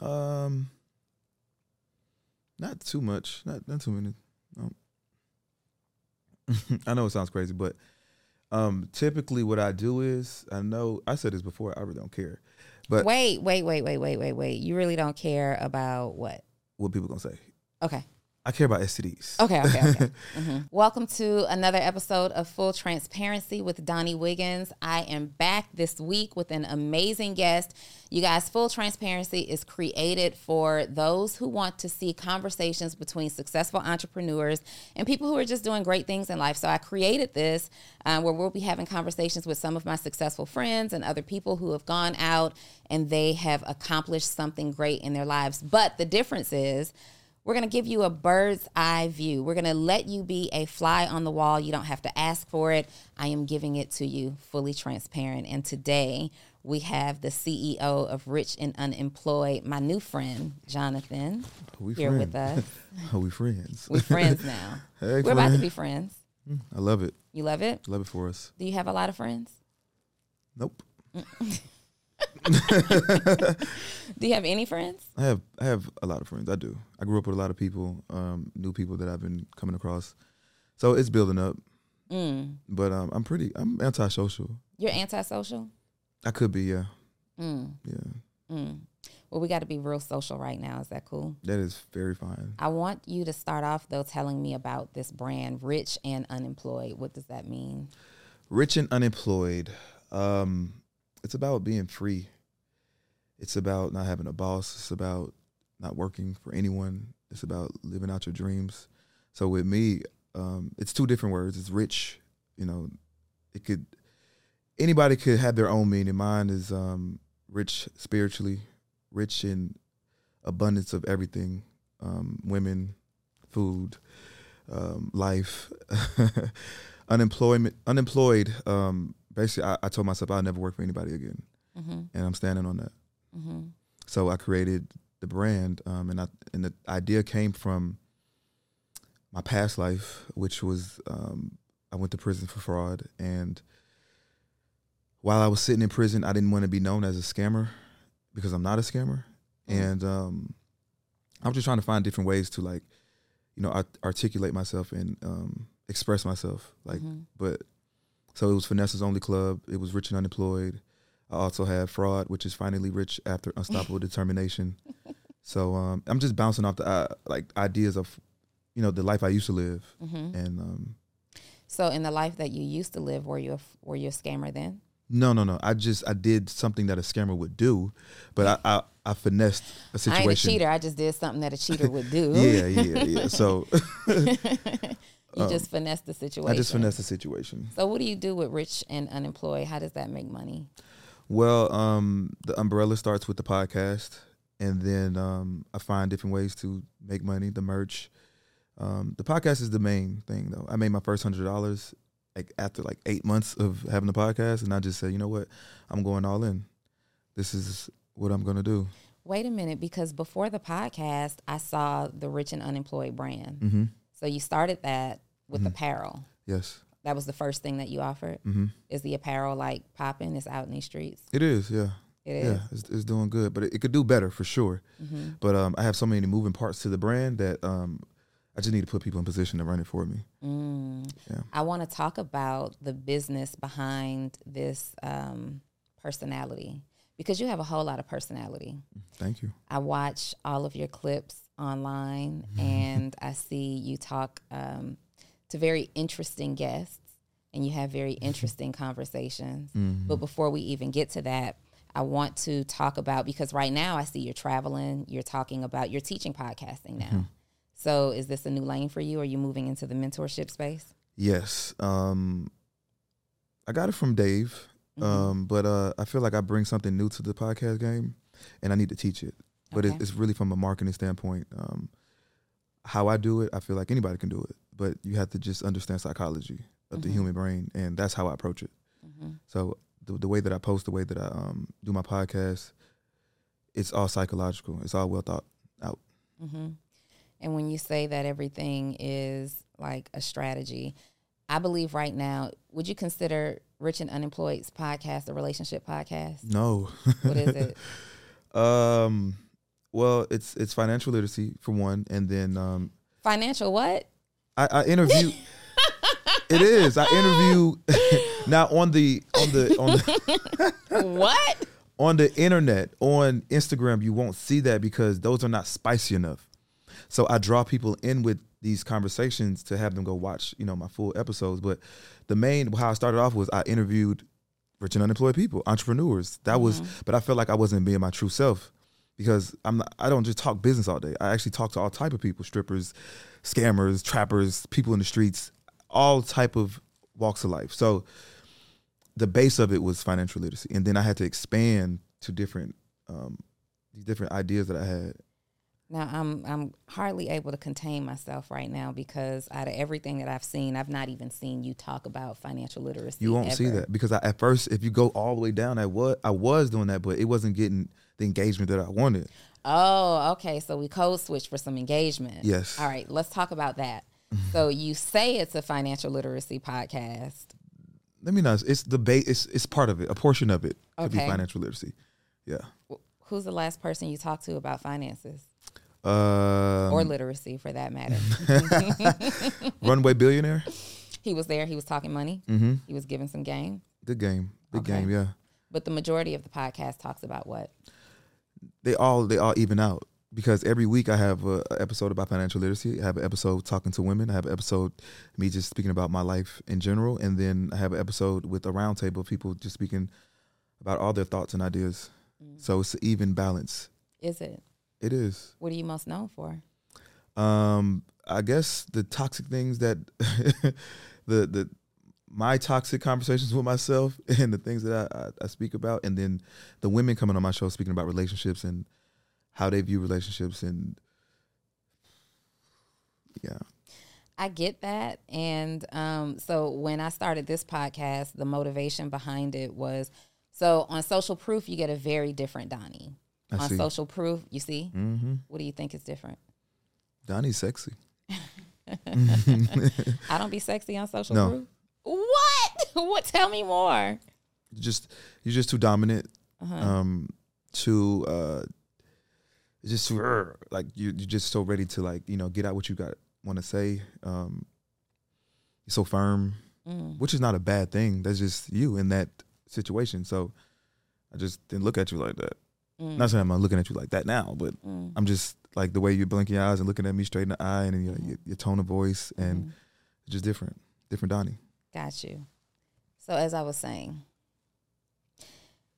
Um, not too much. Not not too many. Um, I know it sounds crazy, but um, typically what I do is I know I said this before. I really don't care, but wait, wait, wait, wait, wait, wait, wait. You really don't care about what? what people gonna say? Okay. I care about STDs. Okay, okay, okay. hmm Welcome to another episode of Full Transparency with Donni Wiggins. I am back this week with an amazing guest. You guys, Full Transparency is created for those who want to see conversations between successful entrepreneurs and people who are just doing great things in life. So I created this uh, where we'll be having conversations with some of my successful friends and other people who have gone out and they have accomplished something great in their lives. But the difference is, we're going to give you a bird's eye view. We're going to let you be a fly on the wall. You don't have to ask for it. I am giving it to you fully transparent. And today we have the CEO of Rich and Unemployed, my new friend, Jonathan, we here friends. with us. Are we friends? We're friends now. Hey, We're about to be friends. Mm, I love it. You love it? Love it for us. Do you have a lot of friends? Nope. Mm. Do you have any friends? I have I have a lot of friends. I do. I grew up with a lot of people, um, new people that I've been coming across. So it's building up. Mm. But um, I'm pretty. I'm antisocial. You're antisocial? I could be. Yeah. Mm. Yeah. Mm. Well, we got to be real social right now. Is that cool? That is very fine. I want you to start off though telling me about this brand, Rich and Unemployed. What does that mean? Rich and unemployed. Um, it's about being free. It's about not having a boss. It's about not working for anyone. It's about living out your dreams. So with me, um, it's two different words. It's rich. You know, it could anybody could have their own meaning. Mine is um, rich spiritually, rich in abundance of everything, um, women, food, um, life. unemployment unemployed um basically I, I told myself i'll never work for anybody again Mm-hmm. and i'm standing on that Mm-hmm. so i created the brand um and i and the idea came from my past life which was um i went to prison for fraud and while i was sitting in prison i didn't want to be known as a scammer because i'm not a scammer Mhm. and um i was just trying to find different ways to like you know art- articulate myself and um express myself like Mm-hmm. but so it was Finesse's only club. It was rich and unemployed. I also have fraud, which is finally rich after unstoppable determination. So um, I'm just bouncing off the uh, like ideas of, you know, the life I used to live, Mm-hmm. and um, So, in the life that you used to live, were you a, were you a scammer then? no, no, no. I just I did something that a scammer would do, but I I, I finessed a situation. I ain't a cheater. I just did something that a cheater would do. Yeah, yeah, yeah. So you Um, just finesse the situation. I just finesse the situation. So, what do you do with Rich and Unemployed? How does that make money? Well, um, the umbrella starts with the podcast, and then um, I find different ways to make money. The merch, um, the podcast is the main thing, though. I made my first hundred dollars like after like eight months of having the podcast, and I just said, you know what, I'm going all in. This is what I'm gonna do. Wait a minute, because before the podcast, I saw the Rich and Unemployed brand. Mm-hmm. So you started that with Mhm. apparel. Yes. That was the first thing that you offered. Mm-hmm. Is the apparel like popping? It's out in these streets. It is. Yeah. It is. Yeah. It's, it's doing good, but it, it could do better for sure. Mm-hmm. But um, I have so many moving parts to the brand that um, I just need to put people in position to run it for me. Mm. Yeah. I want to talk about the business behind this um, personality because you have a whole lot of personality. Thank you. I watch all of your clips online and I see you talk um, to very interesting guests and you have very interesting conversations. Mhm. But before we even get to that, I want to talk about because right now I see you're traveling, you're talking about, you're teaching podcasting now. Mhm. So is this a new lane for you? Are you moving into the mentorship space? Yes. Um, I got it from Dave, Mhm. um, but uh, I feel like I bring something new to the podcast game. and I need to teach it. But it, it's really from a marketing standpoint. Um, how I do it, I feel like anybody can do it, but you have to just understand psychology of the Mhm. human brain, and that's how I approach it. Mhm. So the, the way that I post, the way that I um, do my podcast, it's all psychological. It's all well thought out. Mm-hmm. And when you say that everything is like a strategy, I believe right now, would you consider Rich and Unemployed's podcast a relationship podcast? No. What is it? um, well, it's it's financial literacy for one, and then um, Financial what? I, I interview. it is. I interview now on the on the on the, what? on the internet on Instagram. You won't see that because those are not spicy enough. So I draw people in with these conversations to have them go watch, you know, my full episodes. But the main how I started off was I interviewed rich and unemployed people, entrepreneurs. That was, mm-hmm. but I felt like I wasn't being my true self because I'm not, I don't just talk business all day. I actually talk to all type of people, strippers, scammers, trappers, people in the streets, all type of walks of life. So the base of it was financial literacy, and then I had to expand to different um, these different ideas that I had. Now I'm I'm hardly able to contain myself right now because out of everything that I've seen, I've not even seen you talk about financial literacy. You won't see that because I, at first, if you go all the way down, I was I was doing that, but it wasn't getting the engagement that I wanted. Oh, okay. So we code switch for some engagement. Yes. All right, let's talk about that. so you say it's a financial literacy podcast. Let me know. It's the base. It's it's part of it. A portion of it could be financial literacy. Yeah. Wh- Who's the last person you talked to about finances Um, or literacy for that matter? runway billionaire. he was there. He was talking money. Mm-hmm. He was giving some game. Good game. Big Okay. game. Yeah. But the majority of the podcast talks about what? They all they all even out because every week I have a, a episode about financial literacy. I have an episode talking to women. I have an episode me just speaking about my life in general, and then I have an episode with a roundtable of people just speaking about all their thoughts and ideas. So it's an even balance. Is it? It is. What are you most known for? Um, I guess the toxic things that the the my toxic conversations with myself and the things that I, I, I speak about, and then the women coming on my show speaking about relationships and how they view relationships, and yeah, I get that. And um, so when I started this podcast, the motivation behind it was so on social proof, you get a very different Donni. I on see. social proof, you see, Mm-hmm. what do you think is different? Donni's sexy. I don't be sexy on social No. proof. What? what? Tell me more. You're just you're just too dominant. Uh-huh. Um, too uh, just too, like you you're just so ready to like you know get out what you got want to say. Um, you're so firm. Mm. which is not a bad thing. That's just you in that situation. So I just didn't look at you like that. Mm. Not saying I'm not looking at you like that now, but Mm. I'm just like the way you blink your eyes and looking at me straight in the eye, and your your, your tone of voice, and Mhm. it's just different, different Donni. Got you. So, as I was saying,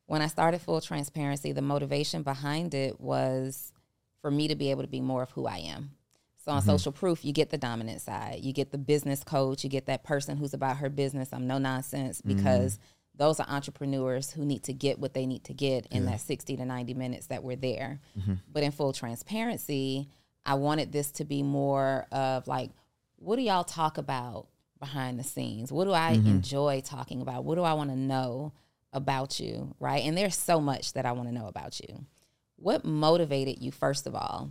when I started Full Transparency, the motivation behind it was for me to be able to be more of who I am. So, on mm-hmm. social proof, you get the dominant side, you get the business coach, you get that person who's about her business. I'm no nonsense mm-hmm. because those are entrepreneurs who need to get what they need to get in that 60 to 90 minutes that we're there. Mm-hmm. But in full transparency, I wanted this to be more of like, what do y'all talk about behind the scenes? What do I mm-hmm. enjoy talking about? What do I want to know about you? Right. And there's so much that I want to know about you. What motivated you, first of all,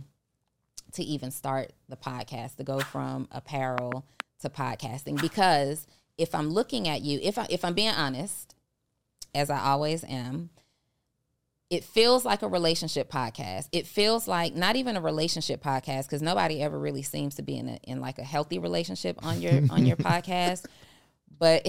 to even start the podcast, to go from apparel to podcasting? Because if I'm looking at you, if I if I'm being honest, as I always am, it feels like a relationship podcast. It feels like not even a relationship podcast because nobody ever really seems to be in a, in like a healthy relationship on your on your podcast. But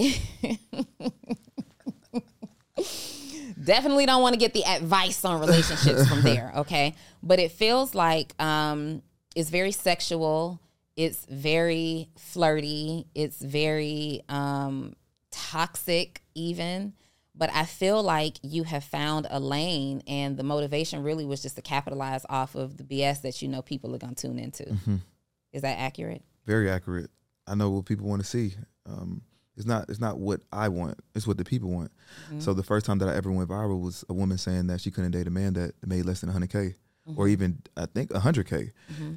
definitely don't want to get the advice on relationships from there. Okay, but it feels like um, it's very sexual. It's very flirty. It's very um, toxic, even. But I feel like you have found a lane, and the motivation really was just to capitalize off of the BS that you know people are going to tune into. Mm-hmm. Is that accurate? Very accurate. I know what people want to see. Um, It's not it's not what I want. It's what the people want. Mm-hmm. So the first time that I ever went viral was a woman saying that she couldn't date a man that made less than 100k or mm-hmm. even I think 100k.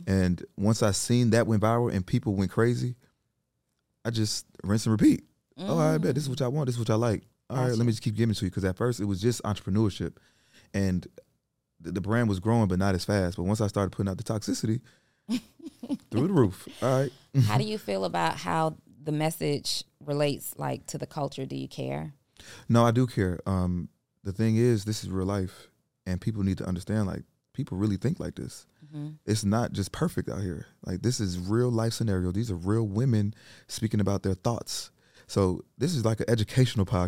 And once I seen that went viral and people went crazy, I just rinse and repeat. Oh, I bet this is what I want. This is what I like. All right, let me just keep giving it to you because at first it was just entrepreneurship, and the, the brand was growing, but not as fast. But once I started putting out the toxicity, through the roof. All right. How do you feel about how the message relates like to the culture? Do you care? No, I do care. Um, the thing is, this is real life, and people need to understand. Like, people really think like this. It's not just perfect out here. Like, this is real life scenario. These are real women speaking about their thoughts. So this is like an educational podcast.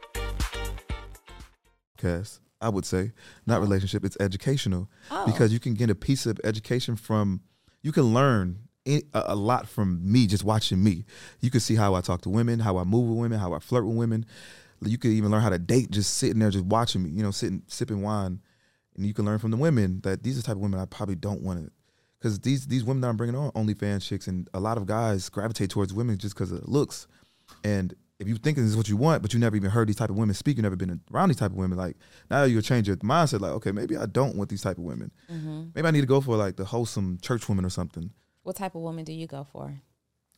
I would say, not oh. relationship. It's educational oh. because you can get a piece of education from. You can learn a, a lot from me just watching me. You can see how I talk to women, how I move with women, how I flirt with women. You could even learn how to date just sitting there, just watching me. You know, sitting sipping wine, and you can learn from the women that these are the type of women I probably don't want to. Because these these women that I'm bringing on, OnlyFans chicks, and a lot of guys gravitate towards women just because of looks. And if you think this is what you want, but you never even heard these type of women speak, you never been around these type of women, like now you'll change your mindset. Like, okay, maybe I don't want these type of women. Maybe I need to go for like the wholesome church woman or something. What type of woman do you go for?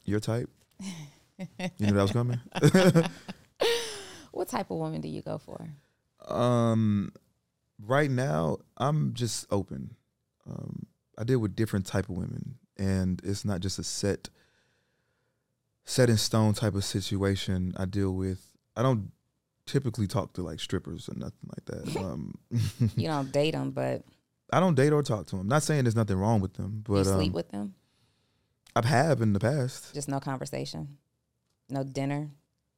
Your type. you knew that was coming. What type of woman do you go for? Um, right now, I'm just open. Um, I deal with different type of women, and it's not just a set, set in stone type of situation. I deal with. I don't typically talk to like strippers or nothing like that. Um, You don't date them, but I don't date or talk to them. Not saying there's nothing wrong with them, but you sleep um, with them. I have in the past. Just no conversation, no dinner,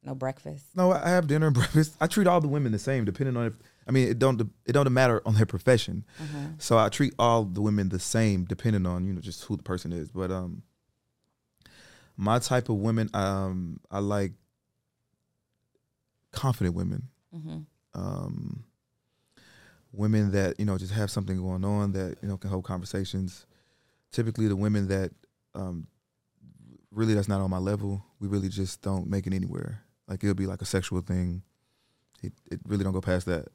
no breakfast. No, I have dinner and breakfast. I treat all the women the same, depending on if I mean it don't it don't matter on their profession. Uh-huh. So I treat all the women the same, depending on you know just who the person is. But um, my type of women, um, I like confident women, hmm um, women that you know just have something going on that you know can hold conversations. Typically, the women that um, really that's not on my level, we really just don't make it anywhere. Like it'll be like a sexual thing. It, it really don't go past that.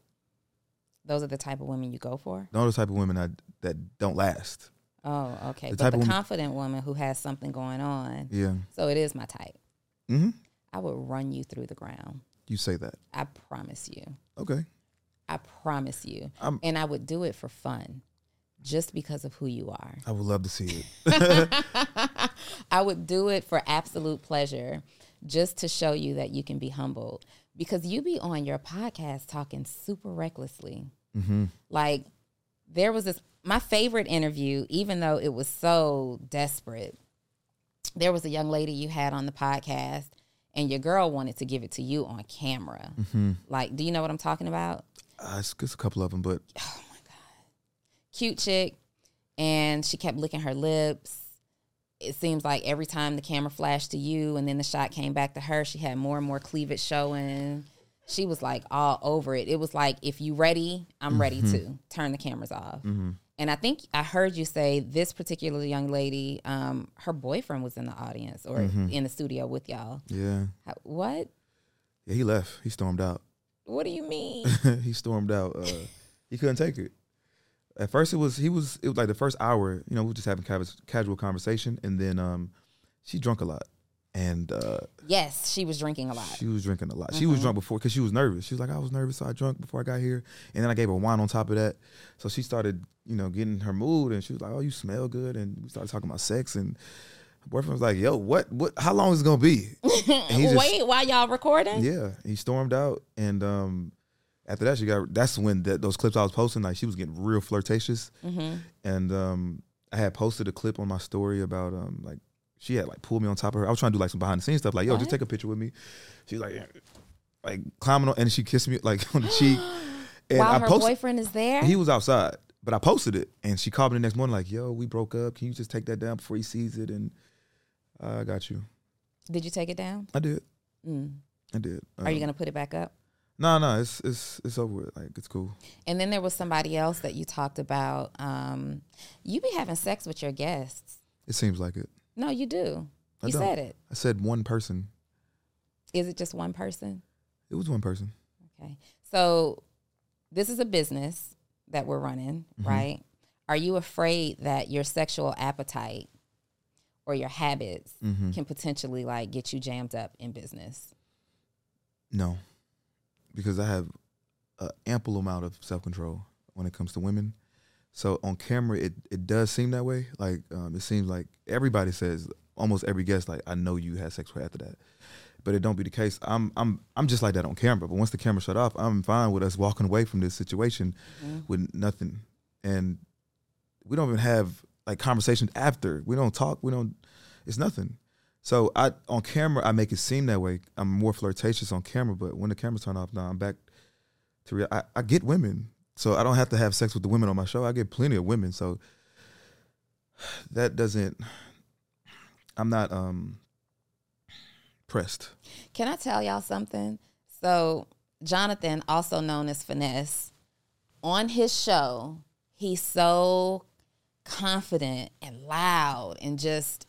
Those are the type of women you go for. Those are the type of women I, that don't last. Oh, okay. The but type the woman- confident woman who has something going on. Yeah. So it is my type. Mm-hmm. I would run you through the ground. You say that. I promise you. Okay. I promise you. I'm- and I would do it for fun, just because of who you are. I would love to see it. I would do it for absolute pleasure, just to show you that you can be humbled. Because you be on your podcast talking super recklessly. Mm-hmm. Like there was this my favorite interview, even though it was so desperate. There was a young lady you had on the podcast, and your girl wanted to give it to you on camera. hmm Like, do you know what I'm talking about? Uh, it's, it's a couple of them, but oh my god, Cute chick, and she kept licking her lips. It seems like every time the camera flashed to you, and then the shot came back to her, she had more and more cleavage showing. She was like all over it. It was like, if you ready, I'm ready to turn the cameras off. hmm And I think I heard you say this particular young lady, um, her boyfriend was in the audience or in the studio with y'all. yeah, How, what? yeah. He left. He stormed out. What do you mean? he stormed out. Uh, he couldn't take it. At first, it was he was it was like the first hour. You know, we were just having casual, casual conversation, and then um, she drunk a lot, and uh, yes, she was drinking a lot. she was drinking a lot. She was drunk before because she was nervous. She was like, I was nervous, so I drunk before I got here, and then I gave her wine on top of that. So she started, you know, getting her mood, and she was like, Oh, you smell good, and we started talking about sex, and boyfriend was like, Yo, what, what, how long is it gonna be? Just- Wait, while y'all recording? Yeah, he stormed out, and um, after that, she got. That's when that, those clips I was posting, like she was getting real flirtatious, Mm-hmm. and um, I had posted a clip on my story about um, like she had like pulled me on top of her. I was trying to do like some behind the scenes stuff, like yo, just take a picture with me. She's like, like climbing on, and she kissed me like on the cheek. And While I her posted, boyfriend is there. he was outside, but I posted it, and she called me the next morning like, "Yo, we broke up. Can you just take that down before he sees it?" And I got you. Did you take it down? I did. Mm. I did. Are you gonna put it back up? No, no, it's it's it's over with. Like it's cool. And then there was somebody else that you talked about. Um, you be having sex with your guests. It seems like it. No, you do. I You don't. said it. I said one person. Is it just one person? It was one person. Okay. So this is a business that we're running, Mhm. right? Are you afraid that your sexual appetite or your habits Mm-hmm. can potentially like get you jammed up in business? No, because I have an ample amount of self control when it comes to women. So on camera, it, it does seem that way. Like um, it seems like everybody says, almost every guest, like I know you had sex with after that, but it don't be the case. I'm I'm I'm just like that on camera. But once the camera shut off, I'm fine with us walking away from this situation Mhm. with nothing, and we don't even have like conversations after. We don't talk. We don't. It's nothing. So I on camera I make it seem that way. I'm more flirtatious on camera, but when the cameras turn off, now I'm back to real. I, I get women, so I don't have to have sex with the women on my show. I get plenty of women, so that doesn't. I'm not um pressed. Can I tell y'all something? So, Jonathan, also known as Finesse, on his show, he's so confident and loud and just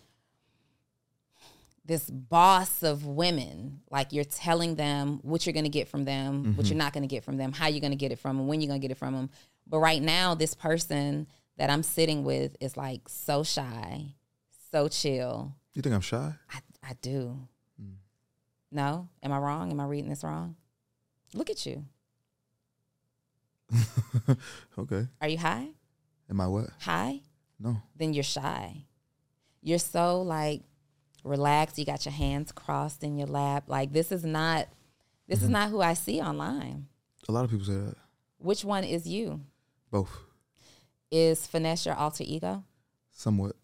this boss of women. Like you're telling them what you're going to get from them, what you're mm-hmm. not going to get from them, how you're going to get it from them, when you're going to get it from them. But right now, this person that I'm sitting with is like so shy, so chill. You think I'm shy? I, I do. Mm. No? Am I wrong? Am I reading this wrong? Look at you. okay. Are you high? Am I what? High? No. Then you're shy. You're so like relaxed. You got your hands crossed in your lap. Like this is not this is not who I see online. A lot of people say that. Which one is you? Both. Is Finesse your alter ego? Somewhat.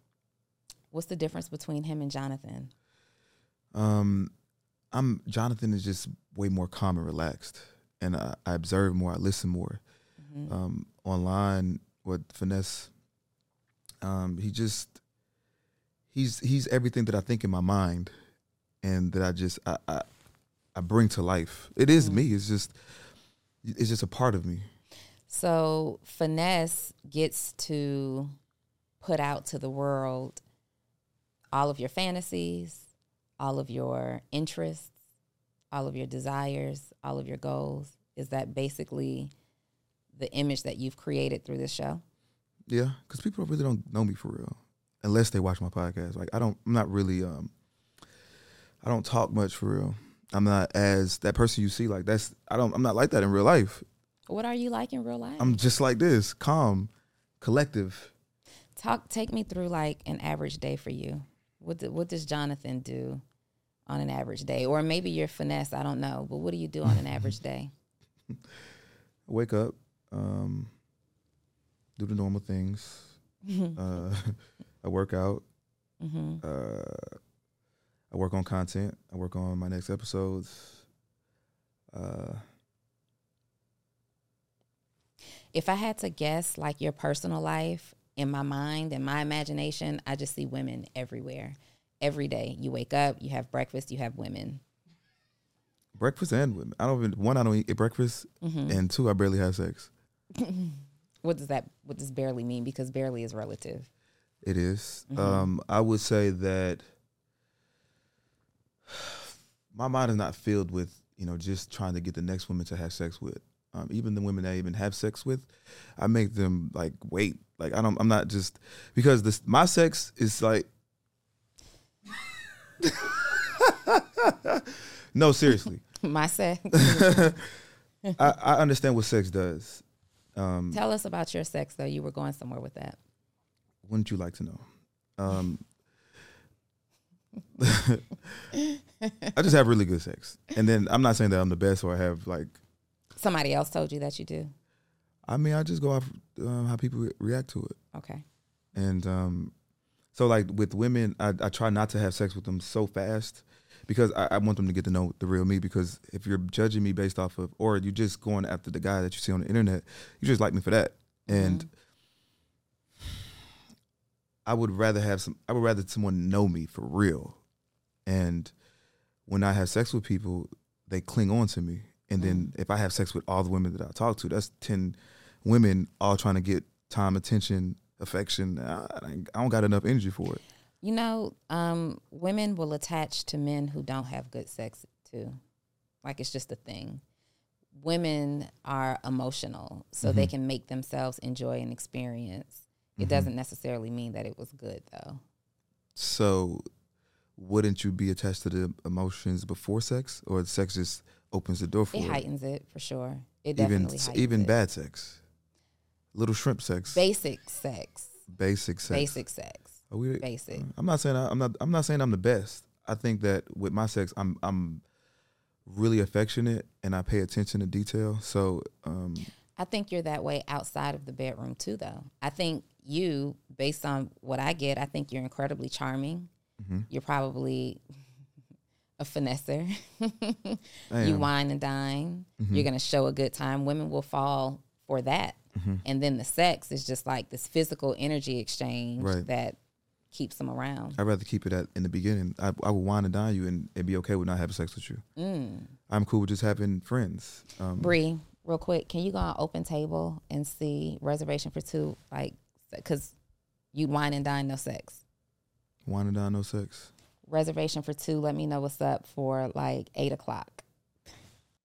What's the difference between him and Jonathan? Um, I'm Jonathan is just way more calm and relaxed, and I, I observe more. I listen more. Mhm. Um, online with finesse, um, he just he's he's everything that I think in my mind, and that I just I I, I bring to life. It is Mhm. me. It's just it's just a part of me. So finesse gets to put out to the world all of your fantasies, all of your interests, all of your desires, all of your goals. Is that basically the image that you've created through this show? Yeah, because people really don't know me for real, unless they watch my podcast. Like I don't, I'm not really, um, I don't talk much for real. I'm not as that person you see. Like that's, I don't, I'm not like that in real life. What are you like in real life? I'm just like this, calm, collective. Talk take me through like an average day for you. What do, what does Jonathan do on an average day? Or maybe you're finesse, I don't know. But what do you do on an average day? Wake up, um, do the normal things. Uh, I work out. hmm Uh, I work on content. I work on my next episodes. Uh, If I had to guess like your personal life in my mind and my imagination, I just see women everywhere. Every day. You wake up, you have breakfast, you have women. breakfast and women. I don't even one. I don't eat breakfast, hmm and two, I barely have sex. What does that what does barely mean? Because barely is relative. It is. Mhm. Um, I would say that my mind is not filled with you know just trying to get the next woman to have sex with. Um, even the women that I even have sex with, I make them like wait. Like I don't. I'm not just because this my sex is like. no, seriously. my sex. I, I understand what sex does. Um, Tell us about your sex though. You were going somewhere with that. Wouldn't you like to know? Um, I just have really good sex, and then I'm not saying that I'm the best or I have like. Somebody else told you that you do. I mean, I just go off um, how people re- react to it, Okay. and um, so like with women, I, I try not to have sex with them so fast because I, I want them to get to know the real me. Because if you're judging me based off of, or you're just going after the guy that you see on the internet, you just like me for that. And I would rather have some. I would rather someone know me for real. And when I have sex with people, they cling on to me. And then if I have sex with all the women that I talk to, that's ten women all trying to get time, attention, affection. I, I don't got enough energy for it. You know, um, women will attach to men who don't have good sex too. Like it's just a thing. Women are emotional, so they can make themselves enjoy an experience. It doesn't necessarily mean that it was good though. So, wouldn't you be attached to the emotions before sex, or sex just opens the door for It it? heightens it for sure. It even even it. bad sex, little shrimp sex, basic sex. basic sex. Basic sex. Are we, Basic. I'm not saying I, I'm not. I'm not saying I'm the best. I think that with my sex, I'm I'm really affectionate and I pay attention to detail. So, um, I think you're that way outside of the bedroom too, though. I think you, based on what I get, I think you're incredibly charming. Mm-hmm. You're probably a finesser. You. Mm-hmm. wine and dine. You're going to show a good time. Women will fall for that. Mm-hmm. And then the sex is just like this physical energy exchange Right. that keeps them around. I'd rather keep it at in the beginning. I, I would wine and dine you and, and be okay with not having sex with you. Mm. I'm cool with just having friends. Um, Bree, real quick, can you go on Open Table and see reservation for two? Like, because you'd wine and dine, no sex. wine and dine, no sex. reservation for two. Let me know what's up for like eight o'clock.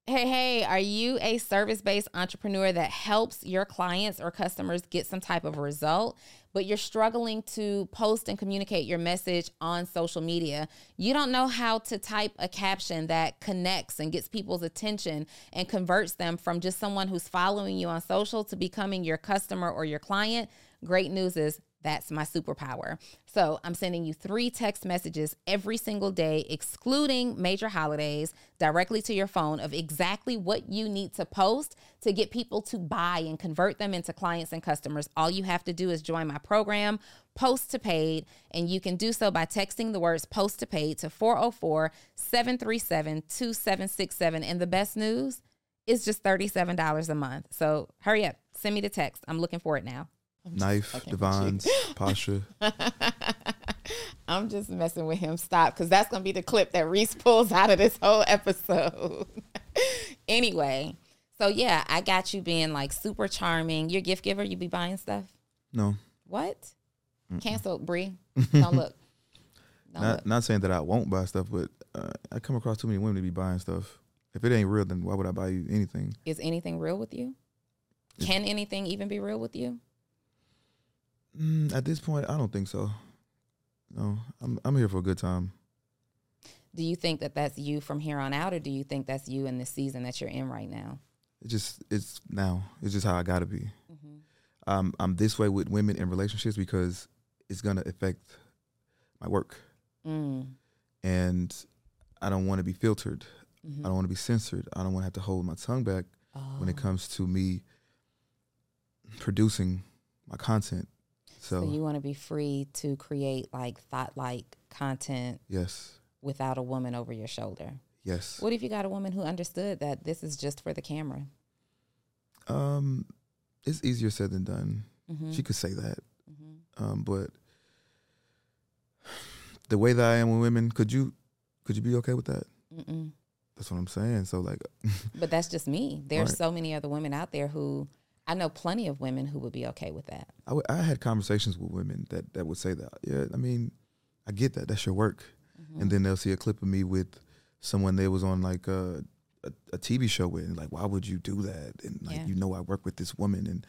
Hey, hey, are you a service based entrepreneur that helps your clients or customers get some type of result, but you're struggling to post and communicate your message on social media? You don't know how to type a caption that connects and gets people's attention and converts them from just someone who's following you on social to becoming your customer or your client? Great news is that's my superpower. So I'm sending you three text messages every single day, excluding major holidays, directly to your phone of exactly what you need to post to get people to buy and convert them into clients and customers. All you have to do is join my program, Post to Paid, and you can do so by texting the words Post to Paid to 404 737 2767. And the best news is just $37 a month. So hurry up, send me the text. I'm looking for it now. Knife, Divines, Pasha. I'm just messing with him. Stop, because that's gonna be the clip that Reese pulls out of this whole episode. anyway, so yeah, I got you being like super charming. You're gift giver. You be buying stuff. No, What? Cancel, Bree. Don't look. Don't not look. not saying that I won't buy stuff, but uh, I come across too many women to be buying stuff. If it ain't real, then why would I buy you anything? Is anything real with you? Can anything even be real with you? Mm, at this point, I don't think so. No, I'm I'm here for a good time. Do you think that that's you from here on out, or do you think that's you in the season that you're in right now? It just it's now. It's just how I gotta be. Mm-hmm. Um, I'm this way with women in relationships because it's gonna affect my work, Mm. and I don't want to be filtered. Mhm. I don't want to be censored. I don't want to have to hold my tongue back when it Oh. comes to me producing my content. So, So you want to be free to create like thought like content yes, without a woman over your shoulder. yes. What if you got a woman who understood that this is just for the camera? Um, it's easier said than done. Mhm. She could say that, Mhm. um, but the way that I am with women, could you could you be okay with that? Mm-mm. That's what I'm saying. So like, But that's just me. There's Right. so many other women out there who I know plenty of women who would be okay with that. I, w- I had conversations with women that that would say that. Yeah, I mean, I get that. That's your work. Mm-hmm. And then they'll see a clip of me with someone they was on like a, a, a TV show with, and like, why would you do that? And like, Yeah. you know, I work with this woman, and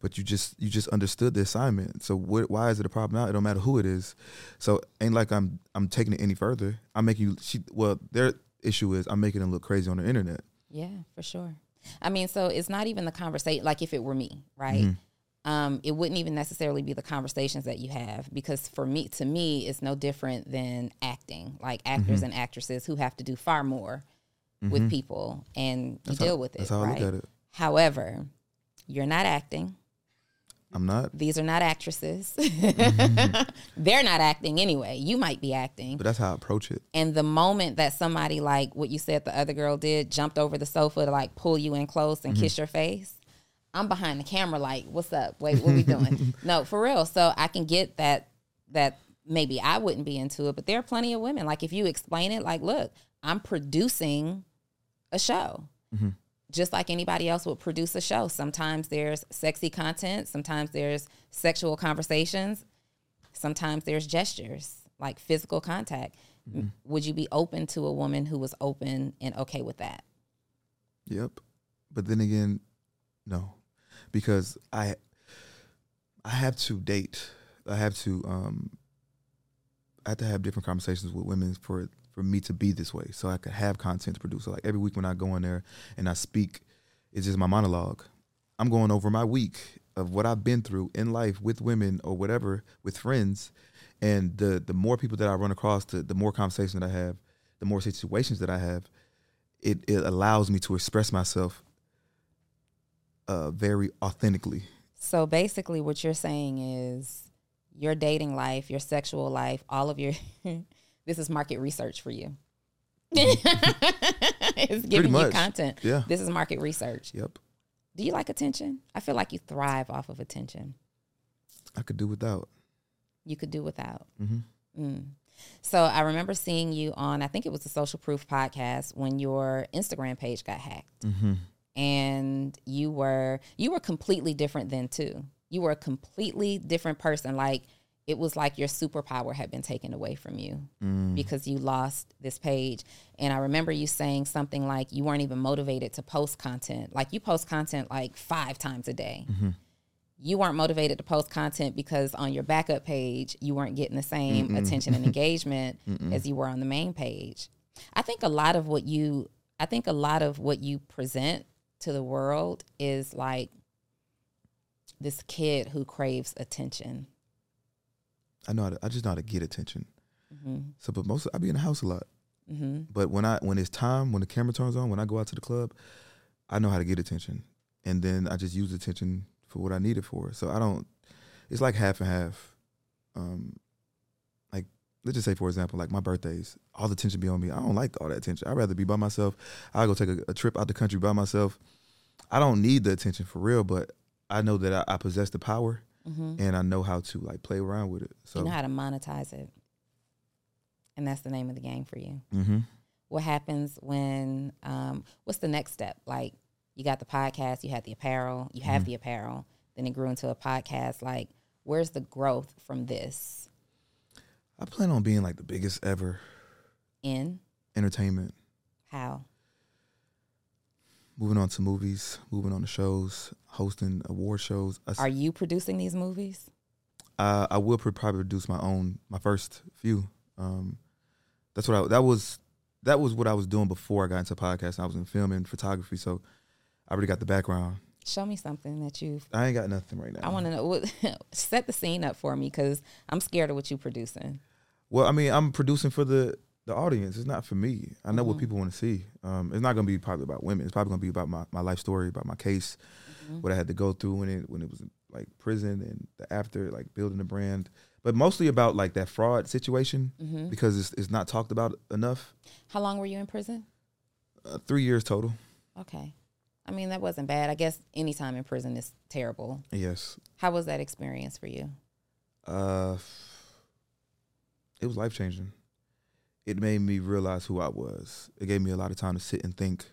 but you just you just understood the assignment. So wh- why is it a problem now? It don't matter who it is. So ain't like I'm I'm taking it any further. I'm making you. She well, their issue is I'm making them look crazy on the internet. Yeah, for sure. I mean, so it's not even the conversation. Like if it were me, right? Mm-hmm. Um, it wouldn't even necessarily be the conversations that you have because for me, to me, it's no different than acting. Like actors Mm-hmm. and actresses who have to do far more with people, and you That's deal how- with it. that's how I look at it. However, you're not acting. I'm not. These are not actresses. They're not acting anyway. You might be acting. But that's how I approach it. And the moment that somebody like what you said the other girl did, jumped over the sofa to like pull you in close and kiss mm-hmm. your face, I'm behind the camera like, "What's up? Wait, what we doing?" no, for real. So I can get that that maybe I wouldn't be into it, but there are plenty of women like if you explain it like, "Look, I'm producing a show." Mm-hmm. Just like anybody else would produce a show. Sometimes there's sexy content, sometimes there's sexual conversations, sometimes there's gestures, like physical contact. M- Would you be open to a woman who was open and okay with that? Yep. But then again, no, because I I have to date. I have to um I have to have different conversations with women for for me to be this way, so I could have content to produce. So like every week when I go in there and I speak, it's just my monologue. I'm going over my week of what I've been through in life with women or whatever with friends, and the the more people that I run across, the the more conversation that I have, the more situations that I have, it it allows me to express myself uh, very authentically. So basically, what you're saying is your dating life, your sexual life, all of your this is market research for you. it's giving you content. Yeah. This is market research. Yep, Do you like attention? I feel like you thrive off of attention. I could do without. You could do without. hmm Mm. So I remember seeing you on, I think it was the Social Proof podcast when your Instagram page got hacked, hmm and you were you were completely different then too. You were a completely different person. Like it was like your superpower had been taken away from you Mm. because you lost this page. And I remember you saying something like you weren't even motivated to post content. Like you post content like five times a day. You weren't motivated to post content because on your backup page, you weren't getting the same attention and engagement as you were on the main page. I think a lot of what you I think a lot of what you present to the world is like this kid who craves attention. I know. How to, I just know how to get attention. hmm So, but most I be in the house a lot. hmm But when I when it's time, when the camera turns on, when I go out to the club, I know how to get attention, and then I just use attention for what I need it for. So I don't. It's like half and half. Um, like let's just say for example, like my birthdays, all the attention be on me. I don't like all that attention. I'd rather be by myself. I go take a, a trip out the country by myself. I don't need the attention for real, but I know that I, I possess the power, hmm and I know how to like play around with it. So. you know how to monetize it. And that's the name of the game for you. hmm What happens when um what's the next step? Like you got the podcast, you had the apparel, you have the apparel, then it grew into a podcast. Like where's the growth from this I plan on being like the biggest ever in entertainment. how? Moving on to movies, moving on to shows, hosting award shows. I, Are you producing these movies? I, I will pro- probably produce my own, my first few. Um, that's what I, that was, that was what I was doing before I got into podcasting. I was in film and photography, so I already got the background. Show me something that you've I ain't got nothing right now. I want to know what set the scene up for me cuz I'm scared of what you're producing. Well, I mean, I'm producing for the the audience. It's not for me. I know Mm-hmm. what people want to see. Um, it's not going to be probably about women. It's probably going to be about my, my life story, about my case, Mm-hmm. what I had to go through when it when it was like prison and the after, like building a brand. But mostly about like that fraud situation Mm-hmm. because it's it's not talked about enough. How long were you in prison? Uh, three years total. Okay. I mean, that wasn't bad. I guess any time in prison is terrible. Yes. How was that experience for you? Uh, it was life changing. It made me realize who I was. It gave me a lot of time to sit and think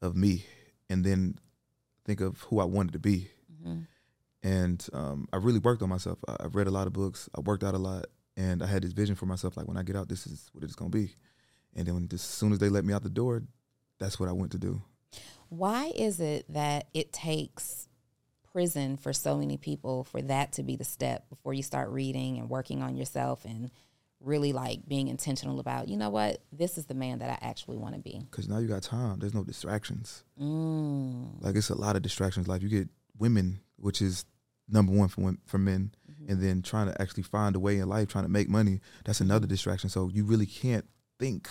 of me, and then think of who I wanted to be. Mhm. And um, I really worked on myself. I, I read a lot of books. I worked out a lot, and I had this vision for myself. Like when I get out, this is what it's gonna be. And then when, as soon as they let me out the door, that's what I went to do. Why is it that it takes prison for so many people for that to be the step before you start reading and working on yourself and really like being intentional about, you know what, this is the man that I actually want to be? Cause now you got time. There's no distractions. Mm. Like it's a lot of distractions. Like you get women, which is number one for wom- for men, Mm-hmm. and then trying to actually find a way in life, trying to make money. That's another distraction. So you really can't think.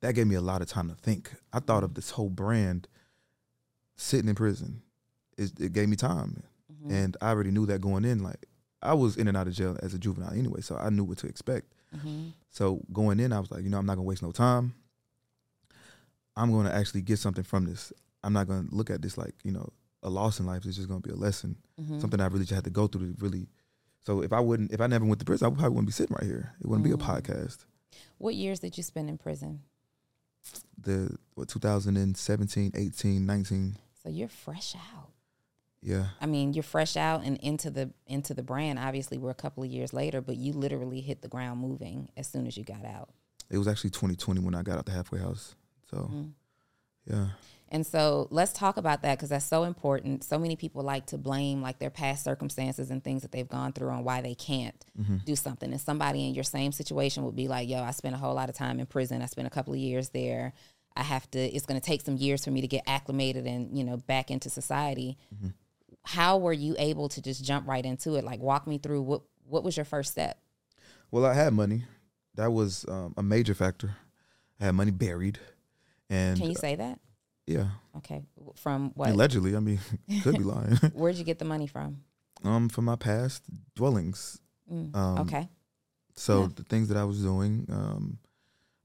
That gave me a lot of time to think. I thought of this whole brand sitting in prison. It, it gave me time. Mhm. and I already knew that going in. Like I was in and out of jail as a juvenile anyway, so I knew what to expect. Mhm. So going in, I was like, you know, I'm not gonna waste no time. I'm gonna actually get something from this. I'm not gonna look at this like you know a loss in life. It's just gonna be a lesson, Mhm. something I really just had to go through to really. So if I wouldn't, if I never went to prison, I probably wouldn't be sitting right here. It wouldn't Mm. be a podcast. What years did you spend in prison? The what 2017, 18, 19. So you're fresh out. Yeah, I mean, you're fresh out and into the into the brand. Obviously, we're a couple of years later, but you literally hit the ground moving as soon as you got out. it was actually 2020 when I got out the halfway house. So Mhm. yeah, And so let's talk about that because that's so important. So many people like to blame like their past circumstances and things that they've gone through on why they can't hmm do something. And somebody in your same situation would be like, yo, I spent a whole lot of time in prison. I spent a couple of years there. I have to, it's going to take some years for me to get acclimated and, you know, back into society. Mhm. How were you able to just jump right into it? Like walk me through what, what was your first step? Well, I had money. That was um, a major factor. I had money buried, and Can you say that? yeah, Okay. From what? allegedly. I mean, could be lying. Where'd you get the money from? um, from my past dwellings. Mm, Um, okay. So Yeah. the things that I was doing, um,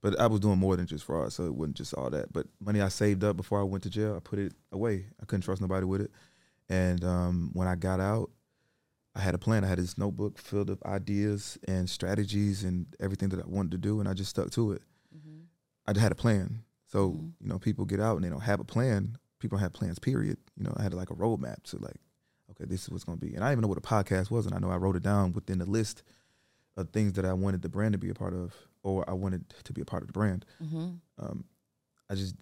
but I was doing more than just fraud. So it wasn't just all that. But money I saved up before I went to jail, I put it away. I couldn't trust nobody with it. And um, when I got out, I had a plan. I had this notebook filled of ideas and strategies and everything that I wanted to do, and I just stuck to it. Mhm. I just had a plan. So Mhm. you know, people get out and they don't have a plan. People don't have plans. Period. You know, I had like a roadmap to like, okay, this is what's going to be. And I didn't even know what a podcast was, and I know I wrote it down within the list of things that I wanted the brand to be a part of, or I wanted to be a part of the brand. Mhm. Um, I just,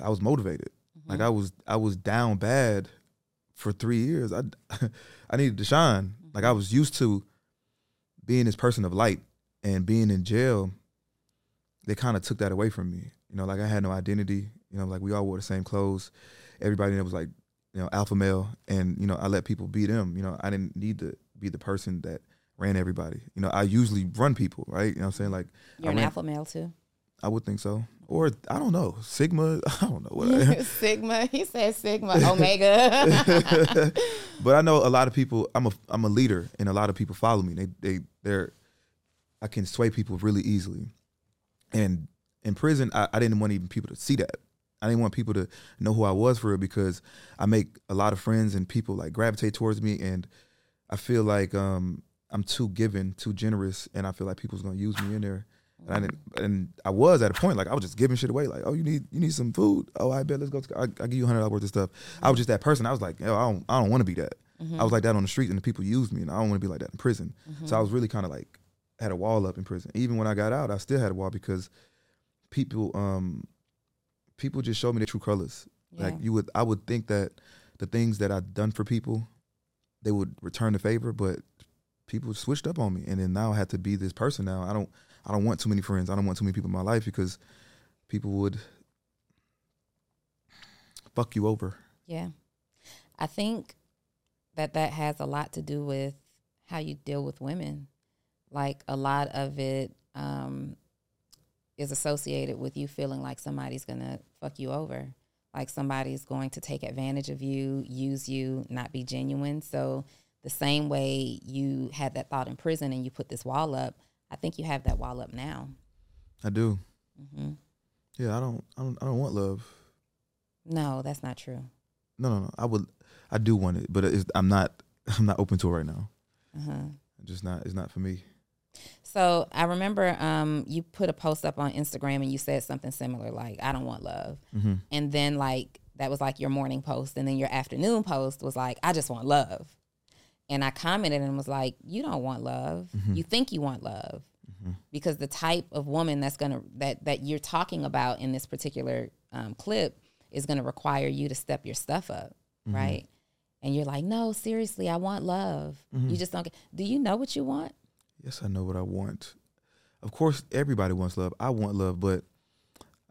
I was motivated. Like Mhm. I was, I was down bad for three years. I, I needed to shine. Like I was used to being this person of light, and being in jail. They kind of took that away from me. You know, like I had no identity. You know, like we all wore the same clothes. Everybody was like, you know, alpha male, and you know, I let people be them. You know, I didn't need to be the person that ran everybody. You know, I usually run people, right? You know what I'm saying? Like You're I an ran- alpha male too. I would think so. Or I don't know. Sigma, I don't know what I Sigma. He said Sigma. Omega. but I know a lot of people. I'm a I'm a leader, and a lot of people follow me. They they they're I can sway people really easily. And in prison, I, I didn't want even people to see that. I didn't want people to know who I was for real because I make a lot of friends and people like gravitate towards me, and I feel like um I'm too giving, too generous, and I feel like people's gonna use me in there. And I didn't, and I was at a point like I was just giving shit away. Like, oh, you need you need some food? Oh, I bet let's go. To, I, I give you hundred dollars worth of stuff. I was just that person. I was like, yo, I don't I don't want to be that. I was like that on the street, and the people used me, and I don't want to be like that in prison. So I was really kind of like had a wall up in prison. Even when I got out, I still had a wall because people um people just showed me their true colors. Like you would, I would think that the things that I'd done for people, they would return the favor, but people switched up on me, and then now I had to be this person. Now I don't, I don't want too many friends. I don't want too many people in my life because people would fuck you over. Yeah. I think that that has a lot to do with how you deal with women. Like a lot of it um, is associated with you feeling like somebody's going to fuck you over. Like somebody's going to take advantage of you, use you, not be genuine. So, the same way you had that thought in prison and you put this wall up, I think you have that wall up now. I do. hmm Yeah, I don't, I don't, I don't want love. No, that's not true. No, no, no. I would, I do want it, but it's, I'm not, I'm not open to it right now. Uh-huh. Just not, it's not for me. So I remember um, you put a post up on Instagram and you said something similar, like "I don't want love," hmm and then like that was like your morning post, and then your afternoon post was like "I just want love," and I commented and was like, "You don't want love. Mhm. You think you want love." Mhm. Because the type of woman that's gonna that that you're talking about in this particular um, clip is gonna require you to step your stuff up, Mhm. right? And you're like, no, seriously, I want love. Mhm. You just don't. Get, do you know what you want? Yes, I know what I want. Of course, everybody wants love. I want love, but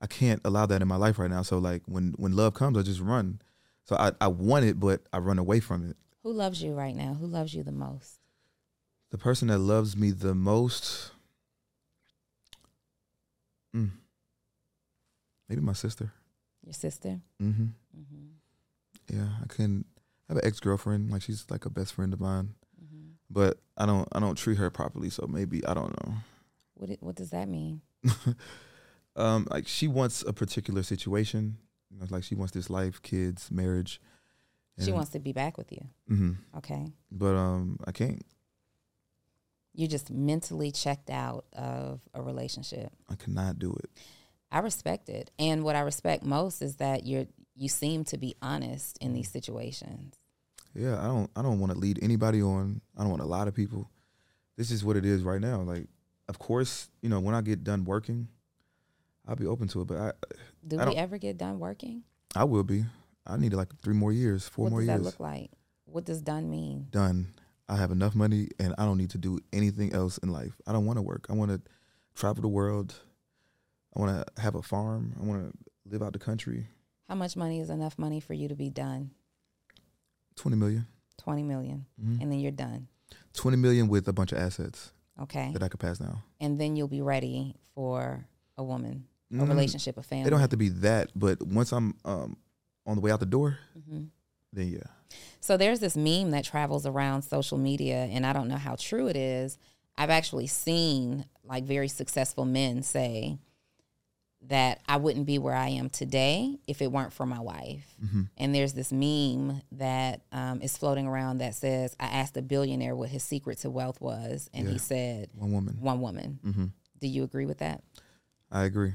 I can't allow that in my life right now. So like when when love comes, I just run. So I I want it, but I run away from it. Who loves you right now? Who loves you the most? The person that loves me the most, mm, maybe my sister. Your sister. hmm hmm Yeah, I couldn't I have an ex girlfriend, like she's like a best friend of mine, Mm-hmm. but I don't I don't treat her properly. So maybe I don't know. What it- what does that mean? um, like she wants a particular situation. You know, like she wants this life, kids, marriage. She wants to be back with you. hmm Okay. But um, I can't. You just mentally checked out of a relationship. I cannot do it. I respect it. And what I respect most is that you're you seem to be honest in these situations. Yeah, I don't. I don't want to lead anybody on. I don't want a lot of people. This is what it is right now. Like, of course, you know, when I get done working, I'll be open to it. But I, Do I we ever get done working? I will be. I need like three more years, four what more years. What does that look like? What does done mean? Done. I have enough money, and I don't need to do anything else in life. I don't want to work. I want to travel the world. I want to have a farm. I want to live out the country. How much money is enough money for you to be done? Twenty million. 20 million. Mhm. And then you're done. Twenty million with a bunch of assets Okay. that I could pass down. And then you'll be ready for a woman, a Mm, relationship, a family. They don't have to be that, but once I'm um, on the way out the door, Mhm. then yeah. So there's this meme that travels around social media, and I don't know how true it is. I've actually seen like very successful men say that I wouldn't be where I am today if it weren't for my wife. hmm And there's this meme that um, is floating around that says, I asked a billionaire what his secret to wealth was, and he Yeah. said, One woman. one woman. hmm Do you agree with that? I agree.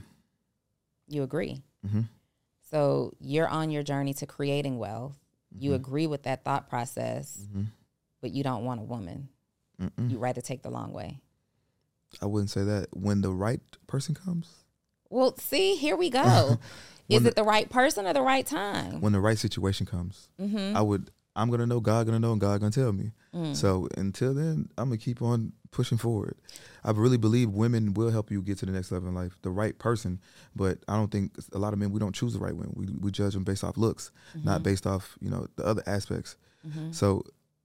You agree. hmm So you're on your journey to creating wealth. You Mhm. agree with that thought process, hmm but you don't want a woman. Mm-mm. You'd rather take the long way. I wouldn't say that. When the right person comes, Well, see, here we go. Is When it the right person or the right time? when the right situation comes, Mm-hmm. I would. I'm gonna know. God gonna know, and God gonna tell me. Mm. So until then, I'm gonna keep on pushing forward. I really believe women will help you get to the next level in life. The right person, but I don't think a lot of men we don't choose the right one. We we judge them based off looks, Mm-hmm. not based off you know the other aspects. Mhm. So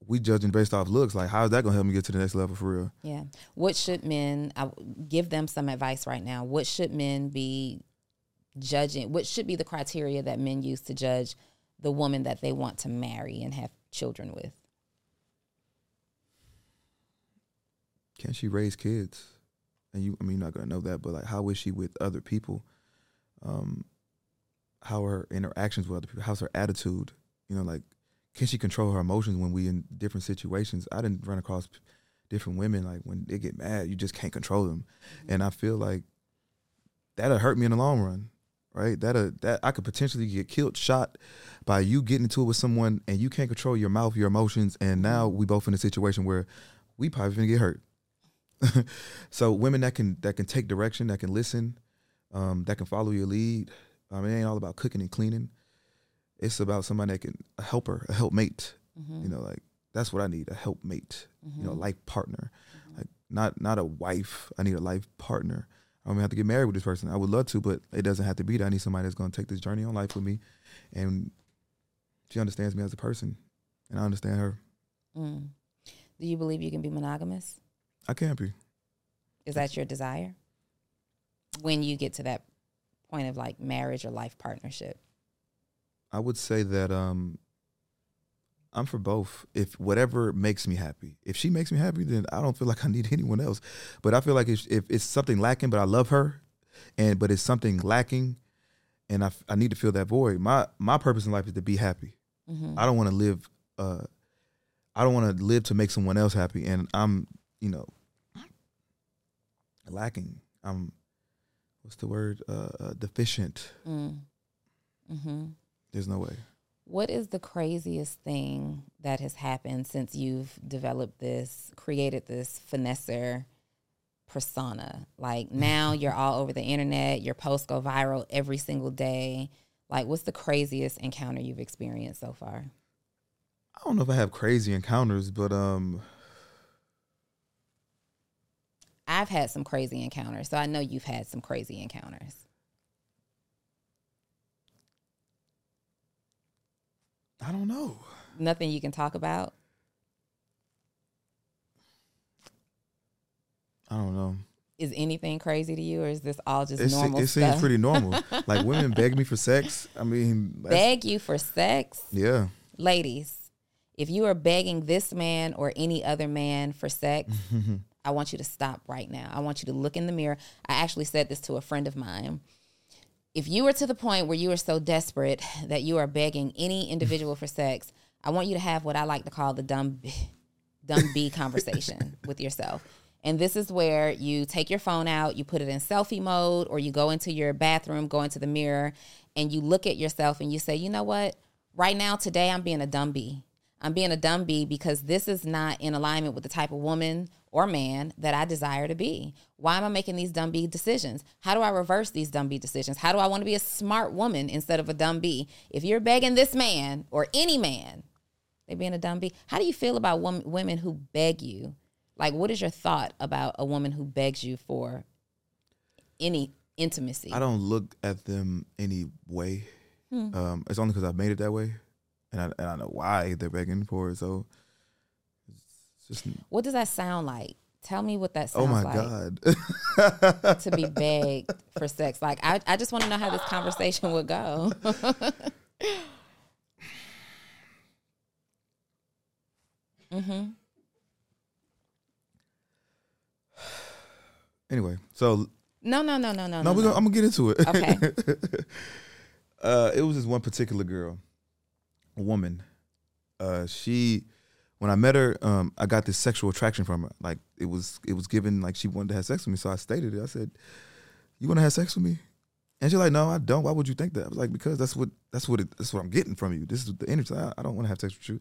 we judging based off looks. Like how is that gonna help me get to the next level for real? Yeah. What should men I, give them some advice right now? What should men be judging? What should be the criteria that men use to judge the woman that they want to marry and have children with? Can she raise kids? And you, I mean, you're not gonna know that, but like, how is she with other people? Um, how are her interactions with other people? How's her attitude? You know, like, can she control her emotions when we in different situations? I didn't run across different women like when they get mad, you just can't control them, and I feel like that'll hurt me in the long run, right? That'll that I could potentially get killed, shot by you getting into it with someone, and you can't control your mouth, your emotions, and now we both in a situation where we probably gonna get hurt. so women that can that can take direction, that can listen, um, that can follow your lead. I mean, it ain't all about cooking and cleaning. It's about somebody that can a helper, a helpmate. Mm-hmm. You know, like that's what I need, a helpmate. You know, Mhm. life partner. Mhm. Like not not a wife. I need a life partner. I don't have to get married with this person. I would love to, but it doesn't have to be that. I need somebody that's gonna take this journey on life with me, and she understands me as a person, and I understand her. Mm. Do you believe you can be monogamous? I can't be. Is that your desire? When you get to that point of like marriage or life partnership? I would say that um I'm for both. If whatever makes me happy. If she makes me happy, then I don't feel like I need anyone else. But I feel like if if it's something lacking, but I love her, and but it's something lacking, and I, I need to fill that void. My my purpose in life is to be happy. Mm-hmm. I don't want to live. Uh, I don't want to live to make someone else happy, and I'm you know lacking. I'm what's the word? Uh, uh, deficient. Mm. Mm-hmm. There's no way. What is the craziest thing that has happened since you've developed this, created this finesser persona? Like now you're all over the internet, your posts go viral every single day. Like, what's the craziest encounter you've experienced so far? I don't know if I have crazy encounters, but um, I've had some crazy encounters, so I know you've had some crazy encounters. I don't know. Nothing you can talk about. I don't know. Is anything crazy to you, or is this all just It, se- normal it stuff? seems pretty normal. like women beg me for sex. I mean, Beg you for sex, yeah. ladies. If you are begging this man or any other man for sex, I want you to stop right now. I want you to look in the mirror. I actually said this to a friend of mine. If you are to the point where you are so desperate that you are begging any individual for sex, I want you to have what I like to call the dumb dumb B conversation with yourself. And this is where you take your phone out, you put it in selfie mode, or you go into your bathroom, go into the mirror, and you look at yourself and you say, you know what? Right now, today, I'm being a dumb B. I'm being a dumb B because this is not in alignment with the type of woman or man that I desire to be. Why am I making these dumb B decisions? How do I reverse these dumb B decisions? How do I want to be a smart woman instead of a dumb B? If you're begging this man or any man, they being a dumb B. How do you feel about wom- women who beg you? Like, what is your thought about a woman who begs you for any intimacy? I don't look at them any way. Um, it's only because I've made it that way, and I, and I know why they're begging for it. So just What does that sound like? Tell me what that sounds like. oh my like god. to be begged for sex. Like, I, I just want to know how this conversation would go. mm-hmm. anyway, so No, no, no, no, no, no, no. gonna, I'm gonna get into it. Okay. uh, it was this one particular girl, a woman. Uh, she, when I met her, um, I got this sexual attraction from her. Like it was, it was given like she wanted to have sex with me. So I stated it. I said, "You want to have sex with me?" And she's like, "No, I don't. Why would you think that?" I was like, "Because that's what that's what it, that's what I'm getting from you. This is the energy. I, I don't want to have sex with you,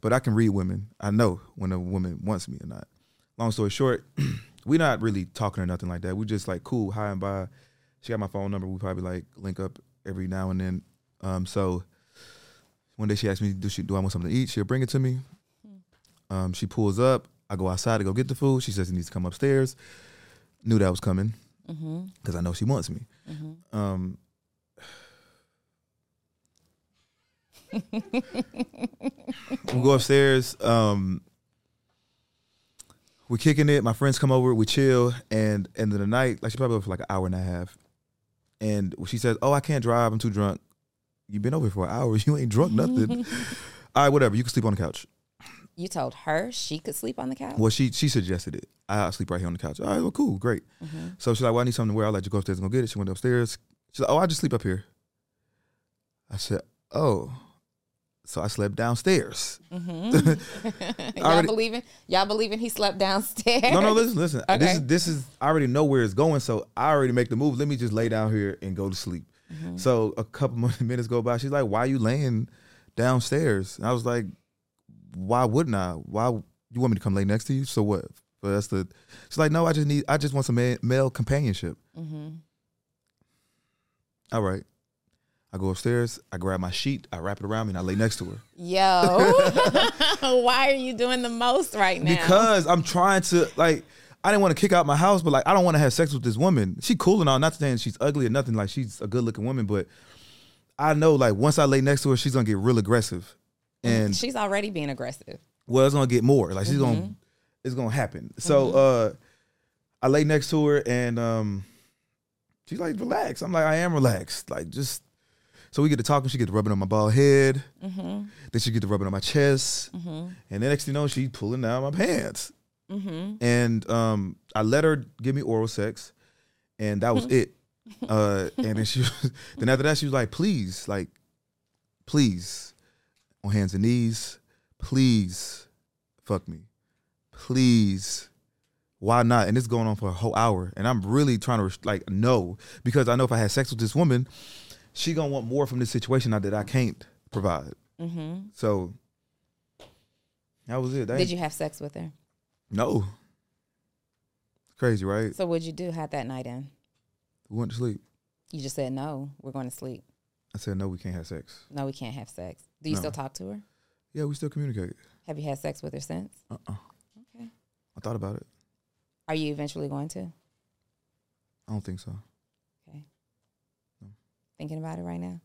but I can read women. I know when a woman wants me or not. Long story short, we're not really talking or nothing like that. We're just like cool, high and by. She got my phone number. We probably like link up every now and then. Um, so one day she asked me, "Do she do I want something to eat?" She'll bring it to me. Um, she pulls up. I go outside to go get the food. She says he needs to come upstairs. Knew that was coming Mm-hmm. because I know she wants me. Mm-hmm. Um, we go upstairs. Um, we're kicking it. My friends come over. We chill, and end of the night, like she probably over for like an hour and a half. And she says, "Oh, I can't drive. I'm too drunk." You've been over for an hour. You ain't drunk nothing. All right, whatever. You can sleep on the couch. You told her she could sleep on the couch? Well, she she suggested it. I sleep right here on the couch. All right, well, cool, great. Mm-hmm. So she's like, "Well, I need something to wear. I'll let you go upstairs and go get it." She went upstairs. She's like, "Oh, I just sleep up here." I said, "Oh." So I slept downstairs. Mm-hmm. y'all already- believing y'all believing he slept downstairs? No, no, listen, listen. This is this is I already know where it's going, so I already make the move. Let me just lay down here and go to sleep. Mm-hmm. So a couple minutes go by. She's like, "Why are you laying downstairs?" And I was like, "Why wouldn't I? Why you want me to come lay next to you? So what?" But that's the. She's like, "No, I just need. I just want some ma- male companionship." Mm-hmm. All right. I go upstairs. I grab my sheet. I wrap it around me, and I lay next to her Yo, why are you doing the most right now? because I'm trying to like. I didn't want to kick out my house, but like I don't want to have sex with this woman. She cool and all. Not saying she's ugly or nothing. Like she's a good looking woman, but I know like once I lay next to her, she's gonna get real aggressive, and she's already being aggressive. well, it's gonna get more. Like she's gonna, it's gonna happen. So uh, I lay next to her, and um, she's like, "Relax." I'm like, "I am relaxed." Like just. So we get to talking. She get to rubbing on my bald head. Mm-hmm. Then she get to rubbing on my chest. Mm-hmm. And the next thing you know, she pulling down my pants. Mm-hmm. And um, I let her give me oral sex, and that was it. Uh, and then she, was, then after that, she was like, "Please, like, please, on hands and knees, please, fuck me, please." Why not? And it's going on for a whole hour, and I'm really trying to like no, because I know if I had sex with this woman, she gonna want more from this situation now that I can't provide. Mm-hmm. So that was it. That Did you have sex with her? No. Crazy, right? So what'd you do? Had that night in? We went to sleep. You just said no. We're going to sleep. I said no, we can't have sex. No, we can't have sex. Do you No. still talk to her? Yeah, we still communicate. Have you had sex with her since? Uh uh Okay. I thought about it. Are you eventually going to? I don't think so. Okay. No. Thinking about it right now.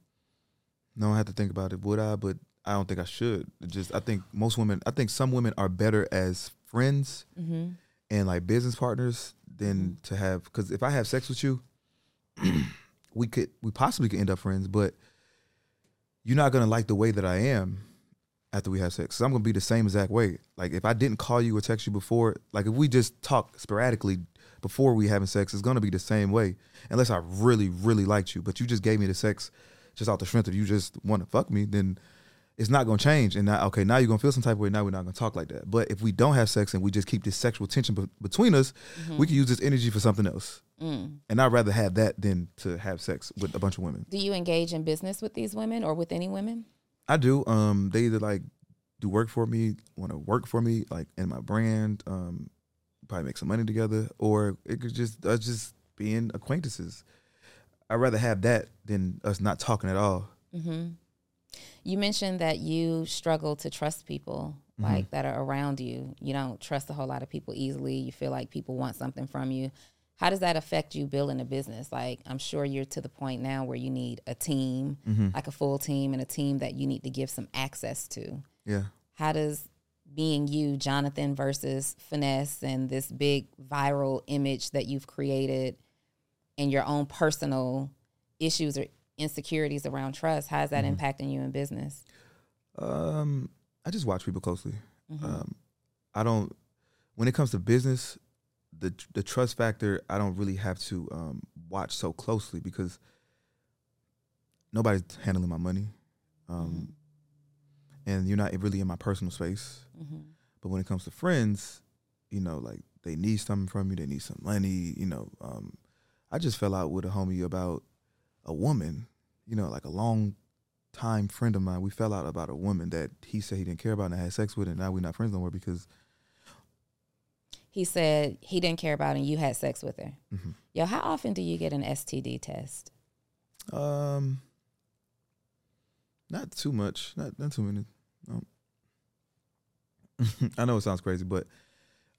No, I have to think about it. Would I? But I don't think I should. It just I think most women. I think some women are better as friends Mm-hmm. and like business partners than to have. Because if I have sex with you, we could we possibly could end up friends, but you're not gonna like the way that I am after we have sex. So I'm gonna be the same exact way. Like if I didn't call you or text you before, like if we just talk sporadically before we having sex, it's gonna be the same way. Unless I really, really liked you, but you just gave me the sex just out the strength of you just want to fuck me, then it's not gonna change. And now, okay, now you're gonna feel some type of way. Now we're not gonna talk like that. But if we don't have sex and we just keep this sexual tension be- between us, we can use this energy for something else. And I'd rather have that than to have sex with a bunch of women. Do you engage in business with these women or with any women? I do. Um, they either like do work for me, want to work for me, like in my brand. Um, probably make some money together, or it could just us just being acquaintances. I'd rather have that than us not talking at all. You mentioned that you struggle to trust people Mm-hmm. like that are around you. You don't trust a whole lot of people easily. You feel like people want something from you. How does that affect you building a business? Like I'm sure you're to the point now where you need a team, Mm-hmm. like a full team and a team that you need to give some access to. Yeah. How does being you, Jonathan versus Finesse and this big viral image that you've created and your own personal issues or insecurities around trust, how is that Mm-hmm. impacting you in business? Um, I just watch people closely. Um, I don't. When it comes to business, the the trust factor, I don't really have to um, watch so closely because nobody's handling my money, um, and you're not really in my personal space. But when it comes to friends, you know, like they need something from you, they need some money. You know, um, I just fell out with a homie about a woman. You know, like a long time friend of mine. We fell out about a woman that he said he didn't care about and I had sex with, and now we're not friends no more because He said he didn't care about and you had sex with her. Mm-hmm. Yo, how often do you get an STD test? um, not too much, not not too many. I know it sounds crazy, but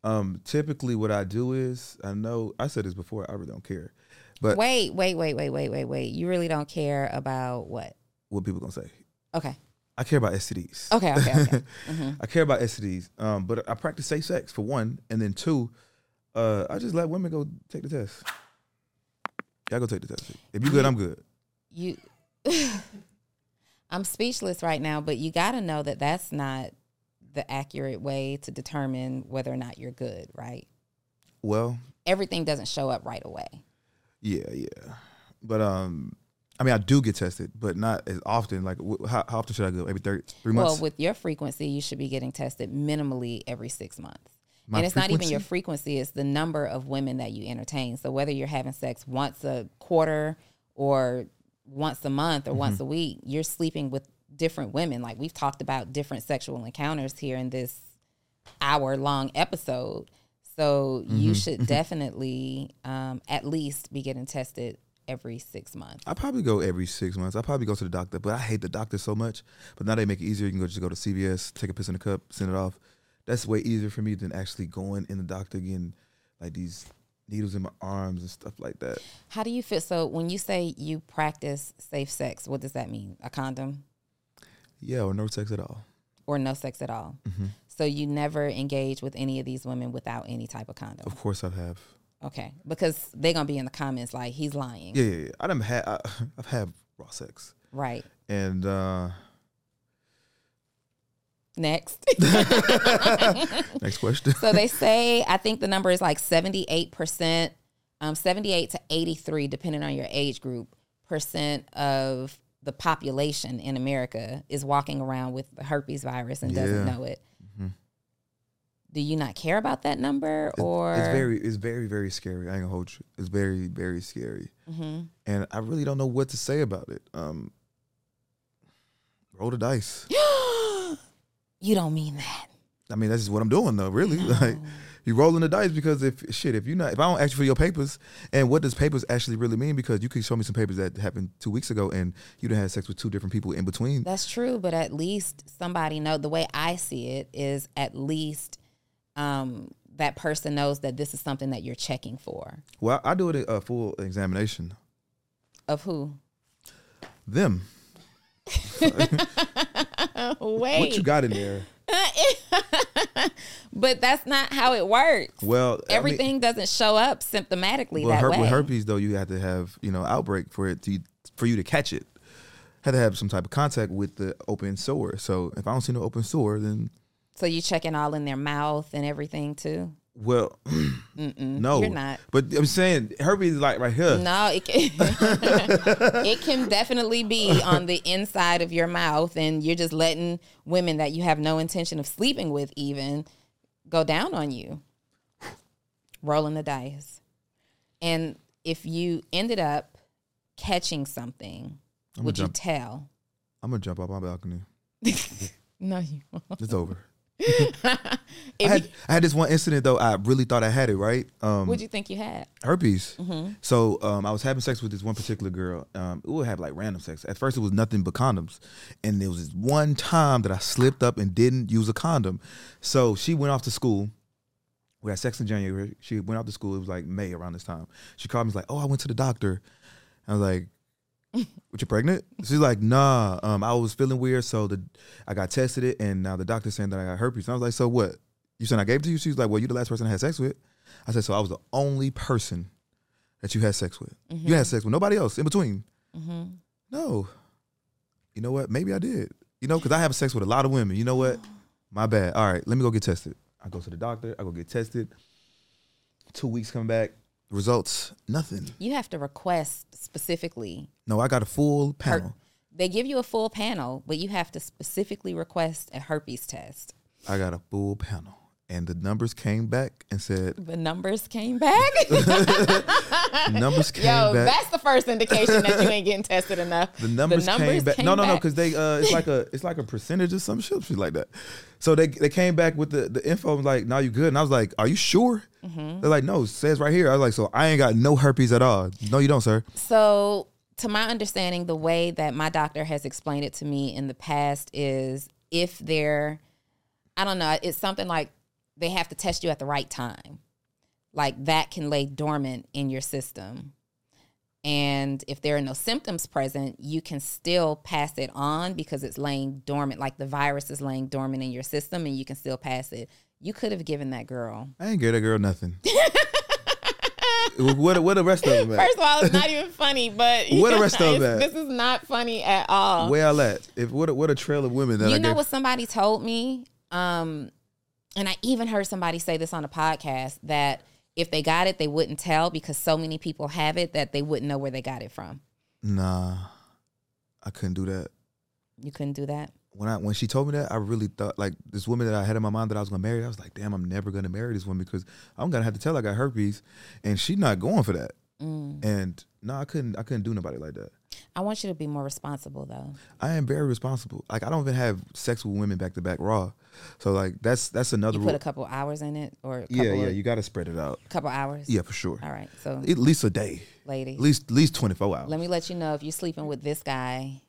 um, typically what I do is I know I said this before. I really don't care, but wait, wait, wait, wait, wait, wait, wait. You really don't care about what? what people gonna say? Okay. I care about STDs. Okay, okay, okay. Mm-hmm. I care about STDs. Um, but I practice safe sex for one, and then two, uh, I just let women go take the test. Yeah, go take the test. If you good, I'm good. you I'm speechless right now, but you got to know that that's not the accurate way to determine whether or not you're good, right? Well, Everything doesn't show up right away. Yeah, yeah. But um, I mean, I do get tested, but not as often. Like, wh- how, how often should I go? Every three months. Well, with your frequency, you should be getting tested minimally every six months. My and it's not even your frequency? frequency, it's the number of women that you entertain. So whether you're having sex once a quarter or once a month or Mm-hmm. once a week, you're sleeping with different women. Like we've talked about different sexual encounters here in this hour long episode. So Mm-hmm. you should definitely um, at least be getting tested every six months. I probably go every six months. I probably go to the doctor, but I hate the doctor so much. But now they make it easier. You can go just go to CVS, take a piss in a cup, send it off. That's way easier for me than actually going in the doctor getting like these needles in my arms and stuff like that. How do you feel? So when you say you practice safe sex, what does that mean? A condom? Yeah, or no sex at all. or no sex at all. So you never engage with any of these women without any type of condom. Of course, I have. Okay, because they're gonna be in the comments like he's lying, Yeah, yeah, yeah. I done had. I, I've had raw sex, right? and uh Next, next question. so they say I think the number is like seventy eight percent, um, seventy eight to eighty three, depending on your age group, percent of the population in America is walking around with the herpes virus and doesn't know it. Do you not care about that number, or it's very, it's very, very scary. I ain't gonna hold you. It's very, very scary, Mm-hmm. and I really don't know what to say about it. Um, roll the dice. you don't mean that? I mean, that's just what I'm doing, though. Really, like you rolling the dice because if shit, if you're not, if I don't ask you for your papers, and what does papers actually really mean? Because you could show me some papers that happened two weeks ago, and you done had sex with two different people in between. That's true, but at least somebody know the way I see it is at least um, that person knows that this is something that you're checking for. Well, I do it a full examination. Of who? Them, Wait, what you got in there? but that's not how it works. Well, I mean- Everything doesn't show up symptomatically Well, that her- way. with herpes though, you have to have you know outbreak for it to for you to catch it. had to have some type of contact with the open sore. So if I don't see no open sore, then So you checking all in their mouth and everything too? well, no, you're not. But I'm saying herpes is like right here. No, it can, it can definitely be on the inside of your mouth, and you're just letting women that you have no intention of sleeping with even go down on you, rolling the dice. And if you ended up catching something, I'ma would you jump. tell? I'm gonna jump off my balcony. No, you won't. It's over. I had, I had this one incident though. I really thought I had it right. Um, what'd you think you had? herpes. Mm-hmm. So um, I was having sex with this one particular girl. Um, we would have like random sex. At first, it was nothing but condoms, and there was this one time that I slipped up and didn't use a condom. So she went off to school. We had sex in January. She went off to school. It was like May around this time. She called me. Like, "Oh, I went to the doctor." I was like, "What you pregnant?" She's like, "Nah, um, I was feeling weird, so the I got tested it, and now the doctor's saying that I got herpes." And I was like, "So what? You saying I gave it to you?" She's like, "Well, you the last person I had sex with." I said, "So I was the only person that you had sex with. You had sex with nobody else in between." Mm-hmm. No. You know what? Maybe I did. You know, because I have sex with a lot of women. You know what? My bad. All right, let me go get tested. I go to the doctor. I go get tested. Two weeks come back. Results, nothing. You have to request specifically No, I got a full panel. They give you a full panel, but you have to specifically request a herpes test. I got a full panel. And the numbers came back and said, The numbers came back. numbers came Yo, back. that's the first indication that you ain't getting tested enough. The numbers, came back. no, no, no, because they uh, it's like a it's like a percentage of some shit, like that. So they they came back with the the info like, now you good, and I was like, are you sure? Mm-hmm. They're like, no, it says right here. I was like, so I ain't got no herpes at all. No, you don't, sir. So, to my understanding, the way that my doctor has explained it to me in the past is if they're, I don't know, it's something like they have to test you at the right time. Like that can lay dormant in your system. And if there are no symptoms present, you can still pass it on because it's laying dormant, like the virus is laying dormant in your system and you can still pass it. You could have given that girl. I ain't give that girl nothing. what what the rest of them at? First of all, it's not even funny, but Where the rest of them? This is not funny at all. Where I at? If what a, what a trail of women that you I know gave. what somebody told me um and i even heard somebody say this on a podcast that if they got it they wouldn't tell because so many people have it that they wouldn't know where they got it from Nah, I couldn't do that. you couldn't do that When I when she told me that, I really thought like this woman that I had in my mind that I was gonna marry. I was like, damn, I'm never gonna marry this woman because I'm gonna have to tell her I got herpes, and she's not going for that. Mm. And no, I couldn't. I couldn't do nobody like that. i want you to be more responsible though I am very responsible. Like I don't even have sex with women back to back raw. So like that's that's another you rule. put a couple hours in it or yeah, yeah, you got to spread it out. A couple hours Yeah, for sure. all right so At least a day. lady. At least at least 24 hours. let me let you know if you're sleeping with this guy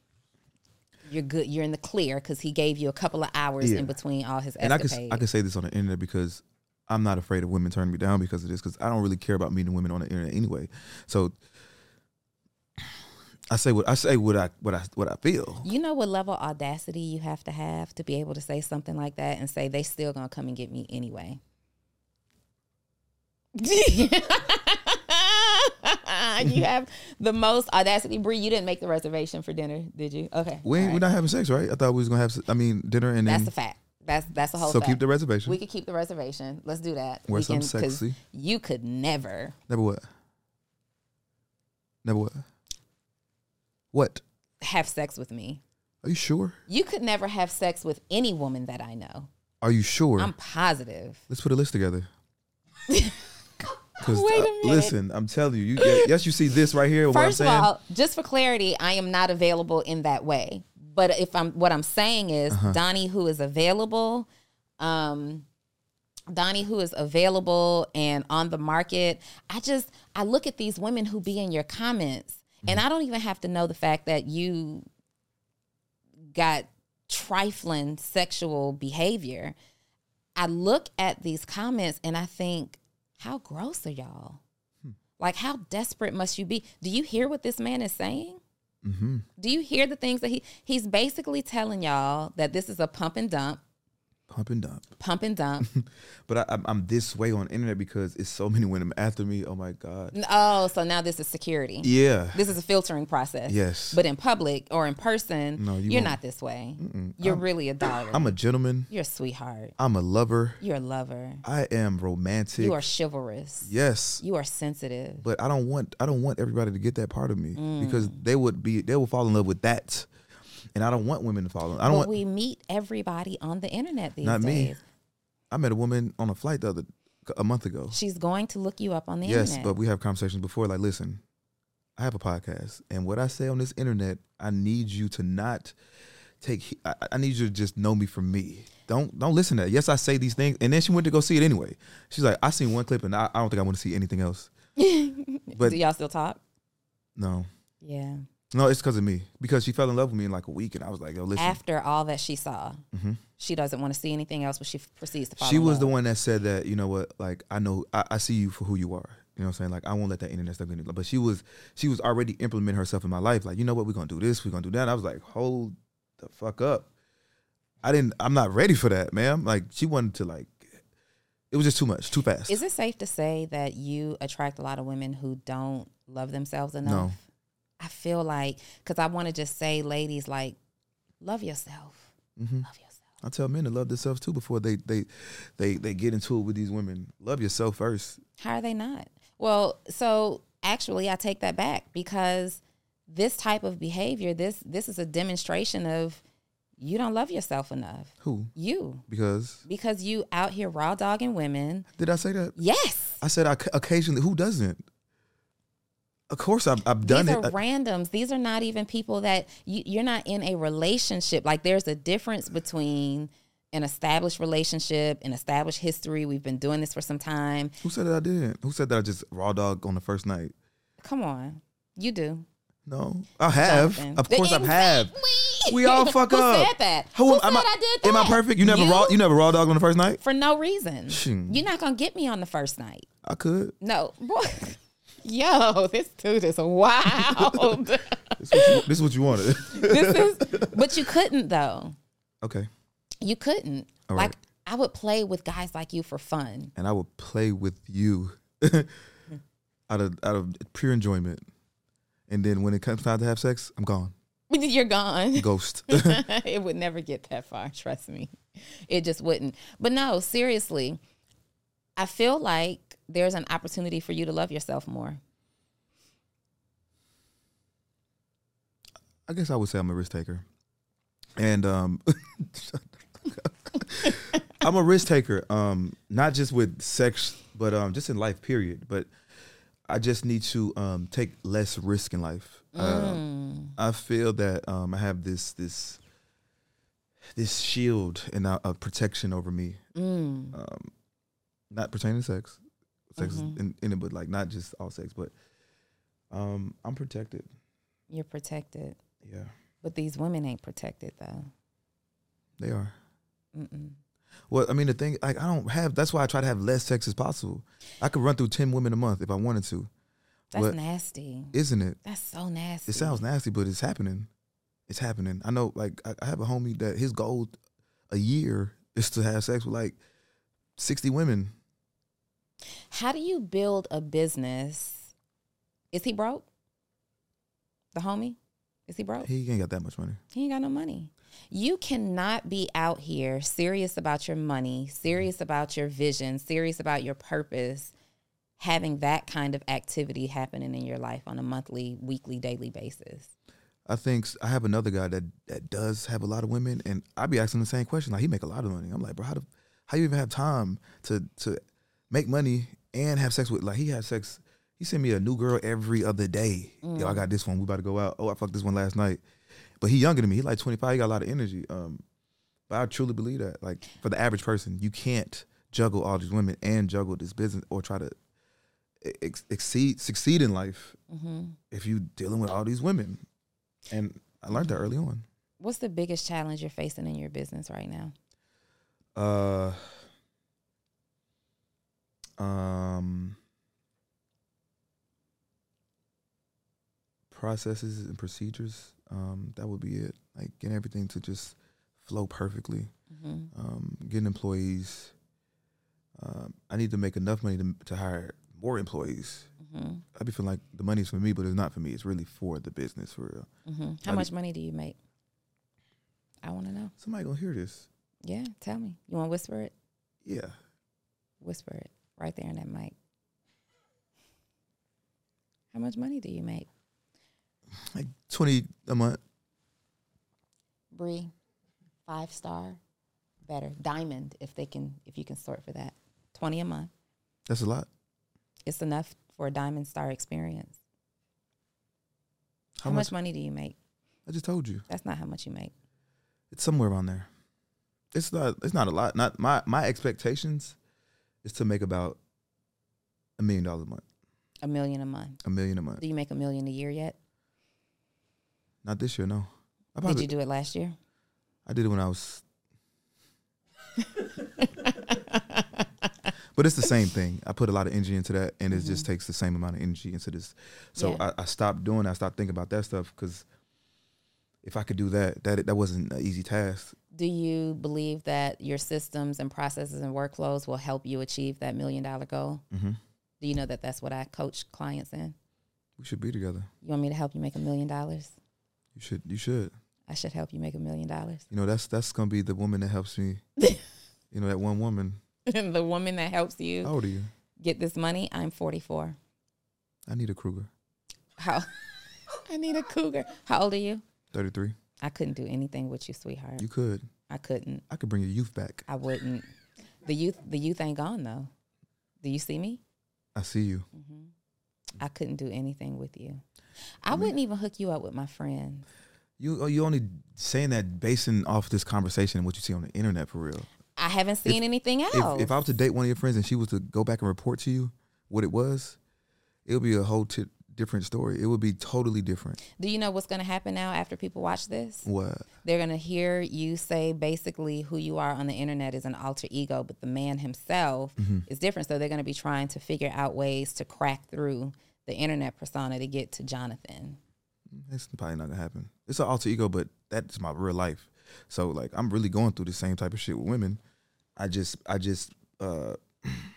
you're good you're in the clear because he gave you a couple of hours Yeah. in between all his episodes. and I escapades can I can say this on the internet because I'm not afraid of women turning me down because of this because I don't really care about meeting women on the internet anyway. So I say what I say what I what I what I feel. You know what level of audacity you have to have to be able to say something like that and say they still gonna come and get me anyway. you have the most audacity, Bree. You didn't make the reservation for dinner, did you? Okay, We ain't, we're not having sex, right? I thought we was gonna have. I mean, dinner and That's a fact. That's that's the whole. so fact. keep the reservation. We could keep the reservation. Let's do that. Wear we something 'cause sexy. You could never Never what? Never what? What? have sex with me. Are you sure? You could never have sex with any woman that I know. Are you sure? I'm positive. Let's put a list together. Because Wait a minute. listen, I'm telling you, you yeah, yes, you see this right here. what I'm First of all, just for clarity, I am not available in that way. But if I'm what I'm saying is Uh-huh. Donni who is available, um Donni who is available and on the market. I just I look at these women who be in your comments and Mm-hmm. I don't even have to know the fact that you got trifling sexual behavior. I look at these comments and I think, how gross are y'all? Hmm. Like, how desperate must you be? Do you hear what this man is saying? Mhm. Do you hear the things that he he's basically telling y'all that this is a pump and dump? Pump and dump. Pump and dump. But I, I'm, I'm this way on internet because it's so many women after me. Oh my god. oh, so now this is security. Yeah. This is a filtering process. Yes. But in public or in person, No, you are not this way. You're really a darling. I'm a gentleman. You're a sweetheart. I'm a lover. You're a lover. I am romantic. You are chivalrous. yes. You are sensitive. But I don't want I don't want everybody to get that part of me mm. because they would be they will fall in love with that. And I don't want women to follow. I don't But want we meet everybody on the internet these days. Not me. I met a woman on a flight the other a month ago. She's going to look you up on the Yes, internet. Yes, but we have conversations before. Like, listen, I have a podcast, and what I say on this internet, I need you to not take. I, I need you to just know me for me. Don't don't listen to that. Yes, I say these things, and then she went to go see it anyway. She's like, I seen one clip, and I, I don't think I want to see anything else. But Do y'all still talk? no, Yeah. No, it's because of me. Because she fell in love with me in like a week, and I was like, yo, listen. After all that she saw, Mhm. she doesn't want to see anything else, but she proceeds to follow. She was the one that said that, you know what, like I know I, I see you for who you are. You know what I'm saying? Like I won't let that internet stuff get in. But she was she was already implementing herself in my life. Like, you know what, we're gonna do this, we're gonna do that. And I was like, hold the fuck up. I didn't I'm not ready for that, man. Like she wanted to like it was just too much, too fast. Is it safe to say that you attract a lot of women who don't love themselves enough? No. I feel like because I want to just say, ladies, like, love yourself. Mhm. Love yourself. I tell men to love themselves too before they they they they get into it with these women. Love yourself first. How are they not? Well, so actually, I take that back because this type of behavior, this this is a demonstration of you don't love yourself enough. Who? You Because because you out here raw dogging women. did I say that? Yes. I said I, occasionally. Who doesn't? Of course, I've, I've done These it. These are randoms. These are not even people that you, you're not in a relationship. Like there's a difference between an established relationship, an established history. We've been doing this for some time. Who said that I didn't? Who said that I just raw dog on the first night? Come on, you do. No, I have. Jonathan. Of course, I've have. We all fuck Who up. said that? Who, Who, am said I, I, did that? Am I perfect? You never raw. You never raw dog on the first night. for no reason. Shoot. You're not gonna get me on the first night. I could. No, boy. Yo, this dude is wild. This is what you, this is what you wanted. this is, but you couldn't though. okay, You couldn't. All like right. I would play with guys like you for fun. and I would play with you out of out of pure enjoyment. And then when it comes time to have sex, I'm gone. You're gone. Ghost. it would never get that far, trust me. It just wouldn't. But no, seriously, I feel like there's an opportunity for you to love yourself more. I guess I would say I'm a risk taker. And um I'm a risk taker. Um not just with sex, but um just in life period. But I just need to um take less risk in life. Um, I feel that um I have this this this shield and uh, a protection over me. Mm. Um not pertaining to sex. Sex is in, in it, but like not just all sex, but um I'm protected. You're protected. Yeah. But these women ain't protected though. They are. Mm-mm. Well, I mean, the thing, like, I don't have. That's why I try to have less sex as possible. I could run through ten women a month if I wanted to, That's But- nasty. isn't it? That's so nasty. It sounds nasty, but it's happening. It's happening. I know. Like, I, I have a homie that his goal a year is to have sex with like sixty women. How do you build a business? Is he broke? The homie? Is he broke? He ain't got that much money. He ain't got no money. You cannot be out here serious about your money, serious mm. about your vision, serious about your purpose, having that kind of activity happening in your life on a monthly, weekly, daily basis. I think I have another guy that that does have a lot of women, and I be asking the same question. Like, he make a lot of money. I'm like, bro, how do, how you even have time to to make money and have sex with? Like, he had sex. He sent me a new girl every other day. Yo, I got this one. We about to go out. Oh, I fucked this one last night. But he younger than me. He like 25. He got a lot of energy. Um, but I truly believe that. Like for the average person, you can't juggle all these women and juggle this business or try to ex- exceed succeed in life Mm-hmm. if you dealing with all these women. And I learned that early on. What's the biggest challenge you're facing in your business right now? Uh, um, processes and procedures. Um, that would be it. Like getting everything to just flow perfectly. Mm-hmm. Um, getting employees. Um, I need to make enough money to, to hire more employees. Mm-hmm. I be feeling like the money's for me, but it's not for me. It's really for the business for real. Mm-hmm. How I much money do you make? I want to know. Somebody gonna hear this. Yeah, tell me. You want to whisper it? Yeah, Whisper it right there in that mic. How much money do you make, like twenty a month. Bree? Five star, better diamond if they can if you can sort for that. Twenty a month. That's a lot. It's enough for a diamond star experience. How, How, much? much money do you make? I just told you. That's not how much you make. It's somewhere around there. It's not. It's not a lot. Not my my expectations is to make about a million dollars a month. A million a month. A million a month. Do you make a million a year yet? Not this year, no. Did you do it last year? I did it when I was. but it's the same thing. I put a lot of energy into that, and it just mm-hmm. takes the same amount of energy into this. So Yeah. I, I stopped doing. that. I stopped thinking about that stuff because if I could do that, that that wasn't an easy task. Do you believe that your systems and processes and workflows will help you achieve that million dollar goal? hmm Do you know that that's what I coach clients in? We should be together. You want me to help you make a million dollars? You should. You should. I should help you make a million dollars. You know, that's that's gonna be the woman that helps me. you know, that one woman. the woman that helps you How old are you? get this money, I'm 44. I need a Kruger. How? I need a cougar. How old are you? Thirty three. I couldn't do anything with you, sweetheart. You could. I couldn't. I could bring your youth back. I wouldn't. The youth, the youth ain't gone though. Do you see me? I see you. hmm I couldn't do anything with you. I wouldn't even hook you up with my friends. You you only saying that basing off this conversation and what you see on the internet for real. I haven't seen anything else. If, if I was to date one of your friends and she was to go back and report to you what it was, it would be a whole t- different story. It would be totally different. do you know what's going to happen now after people watch this? What? They're going to hear you say basically who you are on the internet is an alter ego, but the man himself Mm-hmm. is different. So they're going to be trying to figure out ways to crack through the internet persona to get to Jonathan. It's probably not gonna happen. It's an alter ego, but that's my real life. So like I'm really going through the same type of shit with women. I just I just uh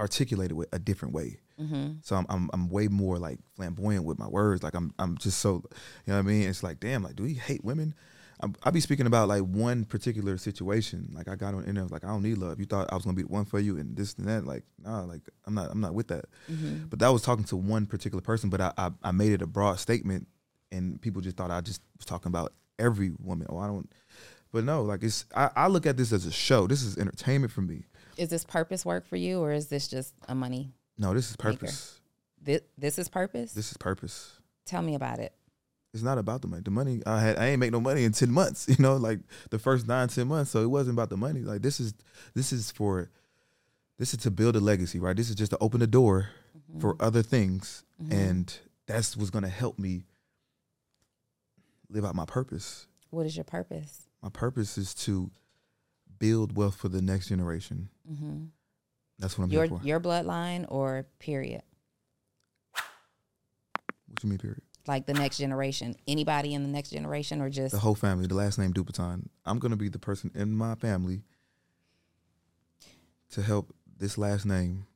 articulate it with a different way. Mm-hmm. So I'm, I'm I'm way more like flamboyant with my words. Like I'm I'm just so you know what I mean. It's like damn, like do we hate women? I'm, I be speaking about like one particular situation. Like I got on internet I was like I don't need love. You thought I was gonna be the one for you and this and that. Like nah, like I'm not I'm not with that. Mm-hmm. But that was talking to one particular person. But I, I I made it a broad statement, and people just thought I just was talking about every woman. Oh I don't. But no, like it's I, I look at this as a show. This is entertainment for me. Is this purpose work for you or is this just a money? No, this is purpose. This, this is purpose? This is purpose. Tell me about it. it's not about the money. The money I had, I ain't make no money in ten months. You know, like the first nine, ten months. So it wasn't about the money. Like this is, this is for, this is to build a legacy, right? This is just to open the door mm-hmm. for other things, mm-hmm. and that's what's gonna help me live out my purpose. What is your purpose? My purpose is to build wealth for the next generation. Hmm That's what I'm Your here for. your bloodline or period? what you mean, period? Like the next generation? Anybody in the next generation or just The whole family. The last name Dupaton. I'm gonna be the person in my family to help this last name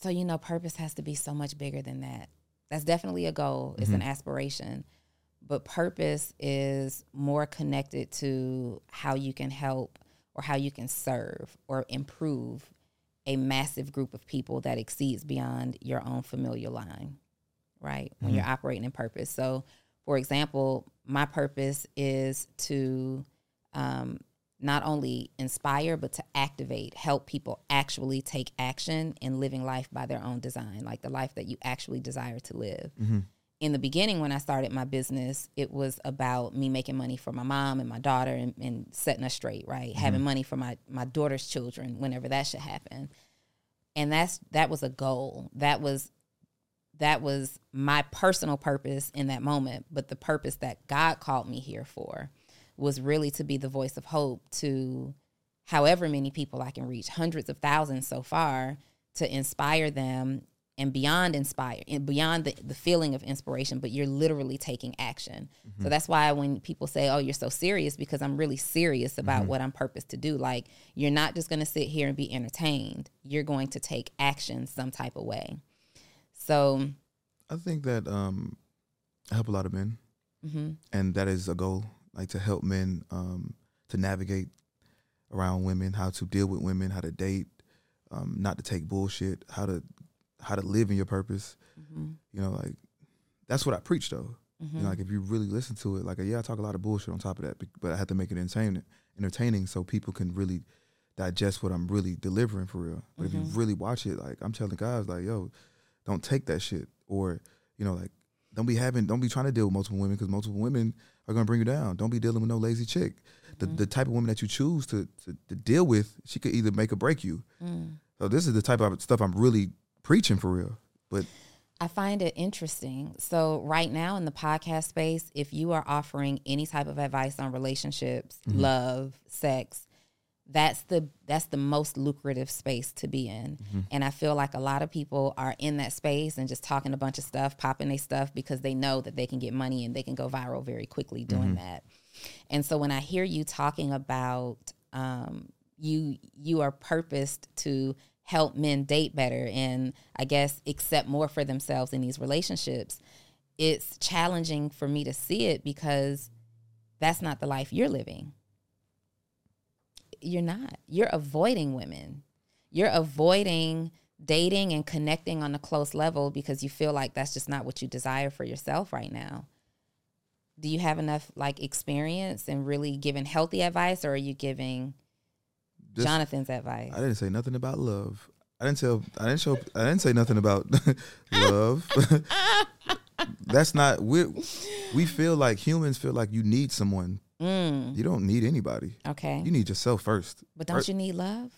so you know purpose has to be so much bigger than that. That's definitely a goal. It's an aspiration. But purpose is more connected to how you can help or how you can serve or improve a massive group of people that exceeds beyond your own familiar line, right? When you're operating in purpose. So, for example, my purpose is to um, not only inspire, but to activate, help people actually take action in living life by their own design, like the life that you actually desire to live in the beginning when I started my business, it was about me making money for my mom and my daughter and, and setting us straight, right? Mm-hmm. Having money for my my daughter's children whenever that should happen. And that's that was a goal. That was that was my personal purpose in that moment, but the purpose that God called me here for was really to be the voice of hope to however many people I can reach, hundreds of thousands so far, to inspire them and beyond inspire and beyond the, the feeling of inspiration but you're literally taking action. So that's why when people say oh you're so serious because i'm really serious about what i'm purposed to do. Like you're not just going to sit here and be entertained. You're going to take action some type of way. So I think that um, I help a lot of men, mhm. and that is a goal, like to help men um, to navigate around women, how to deal with women, how to date, um, not to take bullshit, how to how to live in your purpose. Mhm. You know, like that's what I preach though. Mhm. You know, like if you really listen to it, like yeah, I talk a lot of bullshit on top of that, but I have to make it entertaining, entertaining so people can really digest what I'm really delivering for real. But if you Mhm. really watch it, like I'm telling guys, like yo, don't take that shit, or you know, like don't be having, don't be trying to deal with multiple women because multiple women are gonna bring you down. Don't be dealing with no lazy chick. The Mm-hmm. the type of woman that you choose to, to to deal with, she could either make or break you. Mm. So this is the type of stuff I'm really preaching for real. But I find it interesting. So, right now in the podcast space, if you are offering any type of advice on relationships, mm-hmm. love, sex, that's the that's the most lucrative space to be in. Mm-hmm. And I feel like a lot of people are in that space and just talking a bunch of stuff, popping their stuff because they know that they can get money and they can go viral very quickly doing mm-hmm. that. And so when I hear you talking about um, you you are purposed to help men date better and I guess accept more for themselves in these relationships, it's challenging for me to see it because that's not the life you're living. You're not. You're avoiding women. You're avoiding dating and connecting on a close level because you feel like that's just not what you desire for yourself right now. Do you have enough like experience and really giving healthy advice or are you giving Jonathan's advice? I didn't say nothing about love. I didn't tell. I didn't show. I didn't say nothing about love. That's not. We we feel like humans feel like you need someone. Mm, You don't need anybody. okay. You need yourself first. But don't you need love?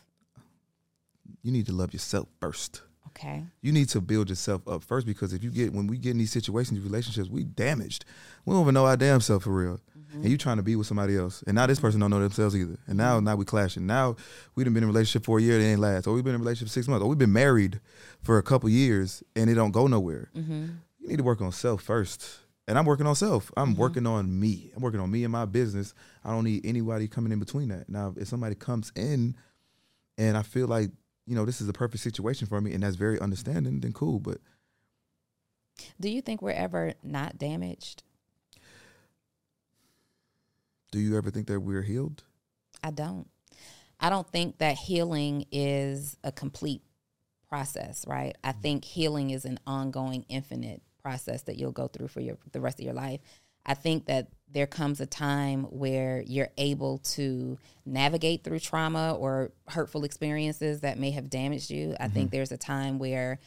You need to love yourself first. Okay. You need to build yourself up first because if you get when we get in these situations, relationships, we damaged. We don't even know our damn self for real. And you trying to be with somebody else, and now this person don't know themselves either. And now, now we clashing. Now we done been in a relationship for a year, it ain't last. Or we've been in a relationship six months. Or we've been married for a couple years, and it don't go nowhere. Mm-hmm. You need to work on self first. And I'm working on self. I'm working on me. I'm working on me and my business. I don't need anybody coming in between that. Now, if somebody comes in and I feel like, you know, this is a perfect situation for me and that's very understanding, then cool. But Do you think we're ever not damaged? Do you ever think that we're healed? I don't. I don't think that healing is a complete process, right? I mm-hmm. think healing is an ongoing, infinite process that you'll go through for your the rest of your life. I think that there comes a time where you're able to navigate through trauma or hurtful experiences that may have damaged you. I think mm-hmm. there's a time where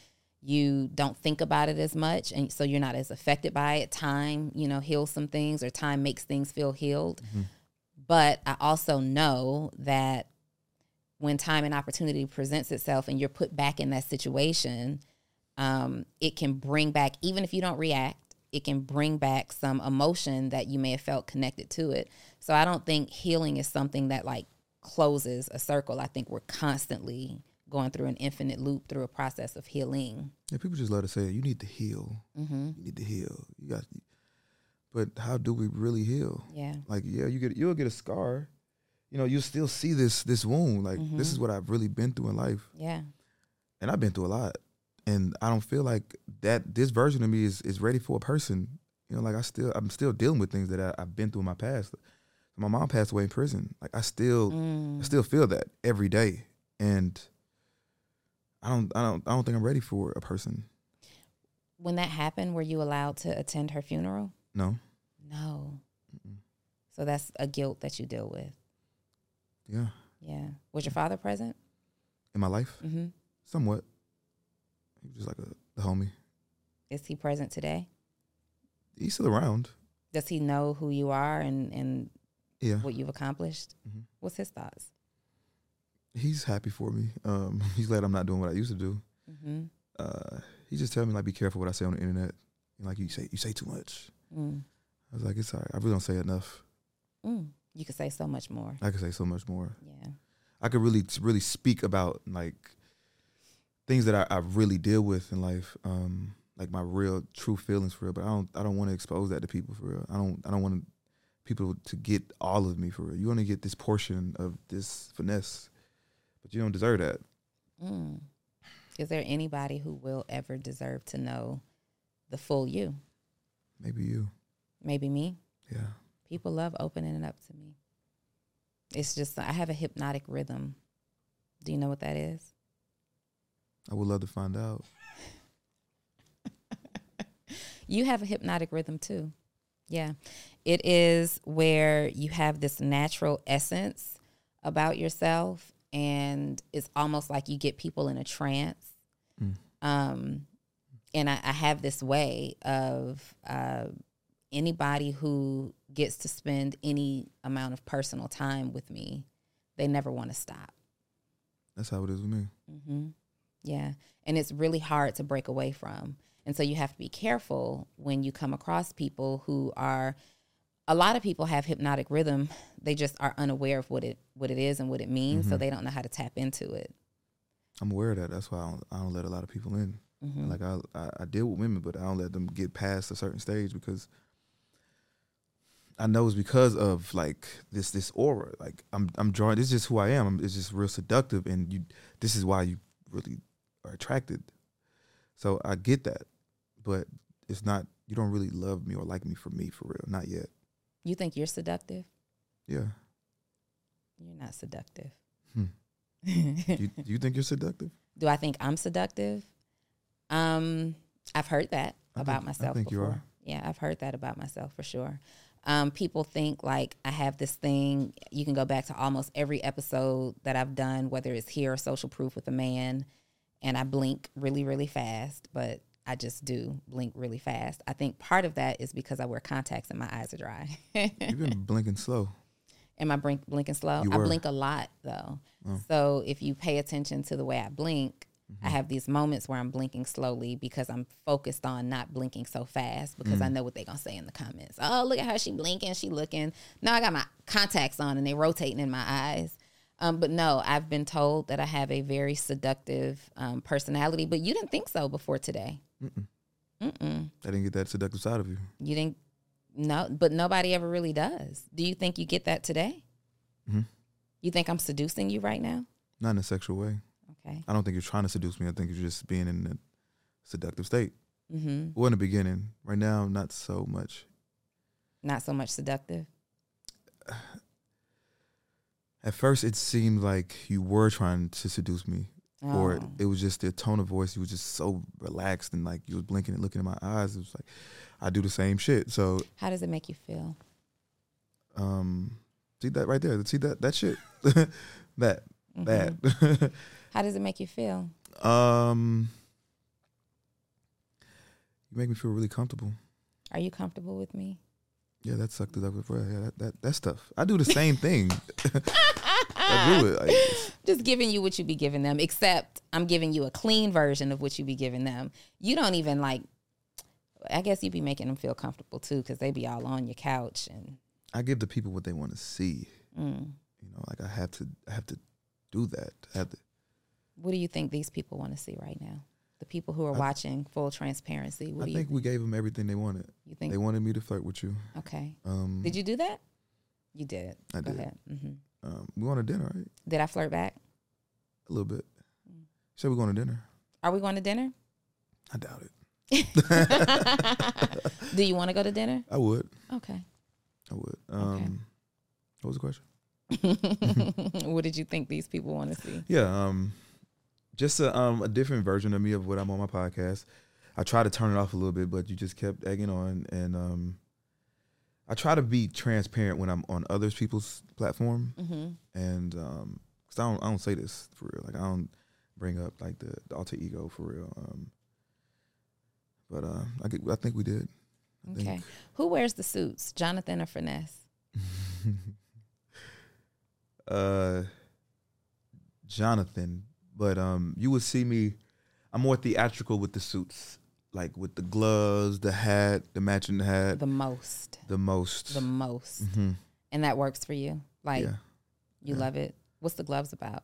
you don't think about it as much and so you're not as affected by it. Time, you know, heals some things or time makes things feel healed. But I also know that when time and opportunity presents itself and you're put back in that situation, um, it can bring back, even if you don't react, it can bring back some emotion that you may have felt connected to it. So I don't think healing is something that like closes a circle. I think we're constantly going through an infinite loop through a process of healing. Yeah, people just love to say you need to heal. hmm You need to heal. You got but how do we really heal? Yeah. Like, yeah, you get you'll get a scar. You know, you'll still see this this wound. Like this is what I've really been through in life. Yeah. and I've been through a lot, and I don't feel like that. This version of me is is ready for a person. You know, like I still I'm still dealing with things that I, I've been through in my past. My mom passed away in prison. Like I still Mm. I still feel that every day, and I don't I don't I don't think I'm ready for a person. When that happened, were you allowed to attend her funeral? No, No. So that's a guilt that you deal with. yeah, Yeah. Was your father present? in my life, Mm-hmm. somewhat. He was just like a the homie. Is he present today? He's still around. Does he know who you are and, and Yeah, what you've accomplished? Mhm. What's his thoughts? He's happy for me. Um, he's glad I'm not doing what I used to do. Mm-hmm. uh, he just tell me like be careful what I say on the internet. And, like you say you say too much. Mm. I was like, it's all right. I really don't say enough. Mm. You could say so much more. I could say so much more. Yeah. I could really really speak about like things that I, I really deal with in life, um, like my real true feelings for real. But I don't I don't want to expose that to people for real. I don't I don't want people to get all of me for real. You want to get this portion of this finesse, but you don't deserve that. Mm. Is there anybody who will ever deserve to know the full you? Maybe you. Maybe me. Yeah. People love opening it up to me. It's just I have a hypnotic rhythm. Do you know what that is? I would love to find out. you have a hypnotic rhythm too. Yeah. It is where you have this natural essence about yourself and it's almost like you get people in a trance. Mm. Um, and I, I, have this way of uh, anybody who gets to spend any amount of personal time with me, they never want to stop. That's how it is with me. Mm-hmm. Yeah. And it's really hard to break away from. And so you have to be careful when you come across people who are a lot of people have hypnotic rhythm. They just are unaware of what it what it is and what it means, mm-hmm. so they don't know how to tap into it. I'm aware of that. That's why I don't, I don't let a lot of people in. Mm-hmm. Like I, I, I deal with women, but I don't let them get past a certain stage because I know it's because of like this this aura. Like I'm I'm drawing. This is just who I am. It's just real seductive, and you. This is why you really are attracted. So I get that, but it's not. You don't really love me or like me for me for real. Not yet. You think you're seductive? Yeah. You're not seductive. Hmm. you, you think you're seductive? Do I think I'm seductive? Um, I've heard that I about think, myself. I think before. you are. Yeah, I've heard that about myself for sure. Um, people think like I have this thing. You can go back to almost every episode that I've done, whether it's here or social proof with a man, and I blink really, really fast. But I just do blink really fast. I think part of that is because I wear contacts and my eyes are dry. You've been blinking slow. Am I blink, blinking slow? I blink a lot though. Oh. So if you pay attention to the way I blink, mm-hmm. I have these moments where I'm blinking slowly because I'm focused on not blinking so fast because mm. I know what they're gonna say in the comments. Oh, look at how she blinking, she looking. Now I got my contacts on and they rotating in my eyes. Um, but no, I've been told that I have a very seductive um, personality, but you didn't think so before today. Mm-mm. Mm-mm. I didn't get that seductive side of you. You didn't, no, but nobody ever really does. Do you think you get that today? Mm-hmm. You think I'm seducing you right now? Not in a sexual way. Okay. I don't think you're trying to seduce me. I think you're just being in a seductive state. Mm-hmm. Well, in the beginning. Right now, not so much. Not so much seductive? at first it seemed like you were trying to seduce me. Oh. Or it was just the tone of voice. You was just so relaxed and like you was blinking and looking in my eyes. It was like I do the same shit. So how does it make you feel? Um, see that right there. See that that shit. that mm-hmm. that. how does it make you feel? Um, you make me feel really comfortable. Are you comfortable with me? Yeah, that sucked it up with Yeah, that, that that stuff. I do the same thing. I do it. Like, Just giving you what you be giving them, except I'm giving you a clean version of what you be giving them. You don't even like. I guess you'd be making them feel comfortable too, because they'd be all on your couch and. I give the people what they want to see. Mm. You know, like I have to, I have to do that. I have to. What do you think these people want to see right now? the people who are I, watching full transparency? What I think we gave them everything they wanted. You think they wanted me to flirt with you? Okay. Um, did you do that? You did. I Go did. Mm-hmm. Um, we going to dinner, right? Did I flirt back? A little bit. Mm. Said we're going to dinner. Are we going to dinner? I doubt it. do you want to go to dinner? I would. Okay. I would. Um, okay. What was the question? what did you think these people want to see? Yeah. Um, just a um a different version of me of what I'm on my podcast. I try to turn it off a little bit, but you just kept egging on, and um, I try to be transparent when I'm on other people's platform, mm-hmm. and um, cause I don't I don't say this for real, like I don't bring up like the, the alter ego for real. Um, but uh, I get, I think we did. I okay, think. who wears the suits, Jonathan or Finesse? uh, Jonathan but um, you would see me. I'm more theatrical with the suits, like with the gloves, the hat, the matching hat. The most. The most. The most. Mm-hmm. And that works for you. Like, yeah. you yeah. love it. What's the gloves about?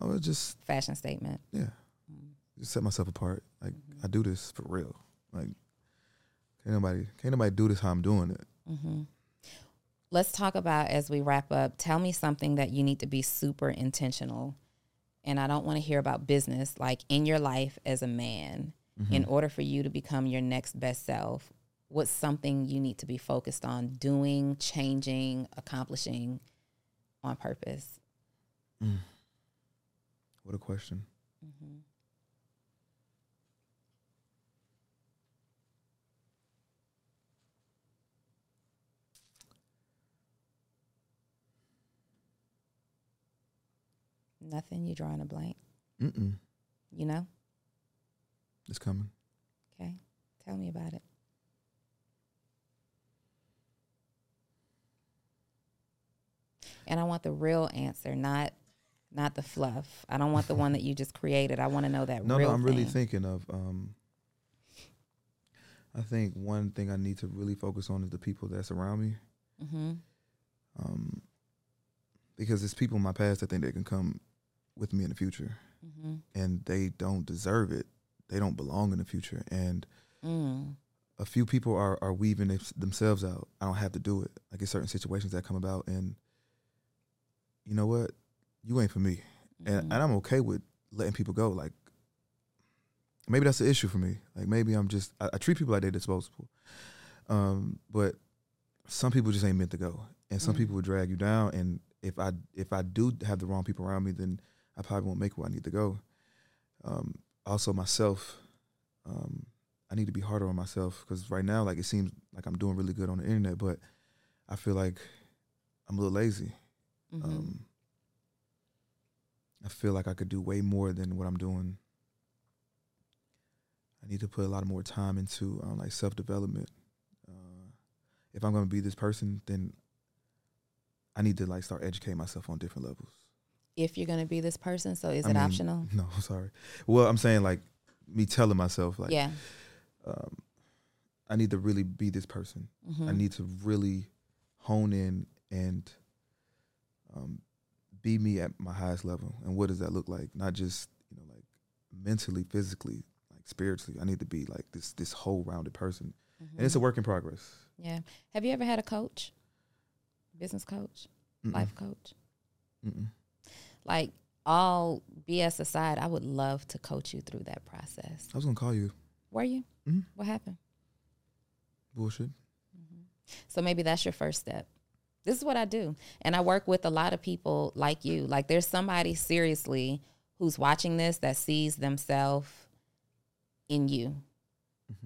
Oh, it's just fashion statement. Yeah. just set myself apart. Like I do this for real. Like can't nobody can't nobody do this how I'm doing it. Mm-hmm. Let's talk about as we wrap up. Tell me something that you need to be super intentional, and I don't want to hear about business. Like in your life as a man, Mm-hmm. in order for you to become your next best self, what's something you need to be focused on doing, changing, accomplishing on purpose? Mm. What a question. Mm-hmm. Nothing. You drawing a blank. Mm-mm. You know. It's coming. Okay. Tell me about it. And I want the real answer, not not the fluff. I don't want the one that you just created. I want to know that No, real no, I'm really thing. thinking of. Um, I think one thing I need to really focus on is the people that's around me, hmm um, because it's people in my past that think they can come with me in the future, hmm and they don't deserve it. They don't belong in the future, and Mm. a few people are are weaving them- themselves out. I don't have to do it. Like in certain situations that come about, and you know what, you ain't for me, and Mhm. and I'm okay with letting people go. Like maybe that's the issue for me. Like maybe I'm just I, I treat people like they're disposable, um, but some people just ain't meant to go, and some Mhm. people will drag you down. And if I if I do have the wrong people around me, then I probably won't make where I need to go. Um, also myself. Um, I need to be harder on myself because right now, like it seems like I'm doing really good on the internet, but I feel like I'm a little lazy. Mhm. Um, I feel like I could do way more than what I'm doing. I need to put a lot more time into um, like self development. Uh, if I'm going to be this person, then I need to like start educating myself on different levels. If you're going to be this person, so is I it mean, optional? No, sorry. Well, I'm saying like me telling myself like yeah. um, I need to really be this person. Mhm. I need to really hone in and um, be me at my highest level. And what does that look like? Not just you know like mentally, physically, like spiritually. I need to be like this this whole rounded person. Mhm. And it's a work in progress. yeah. Have you ever had a coach? Business coach, Mm-mm. life coach? Mm-mm. Like all BS aside, I would love to coach you through that process. I was gonna call you Were you? Mhm. What happened? bullshit. So maybe that's your first step. This is what I do. And I work with a lot of people like you. Like there's somebody seriously who's watching this that sees themselves in you.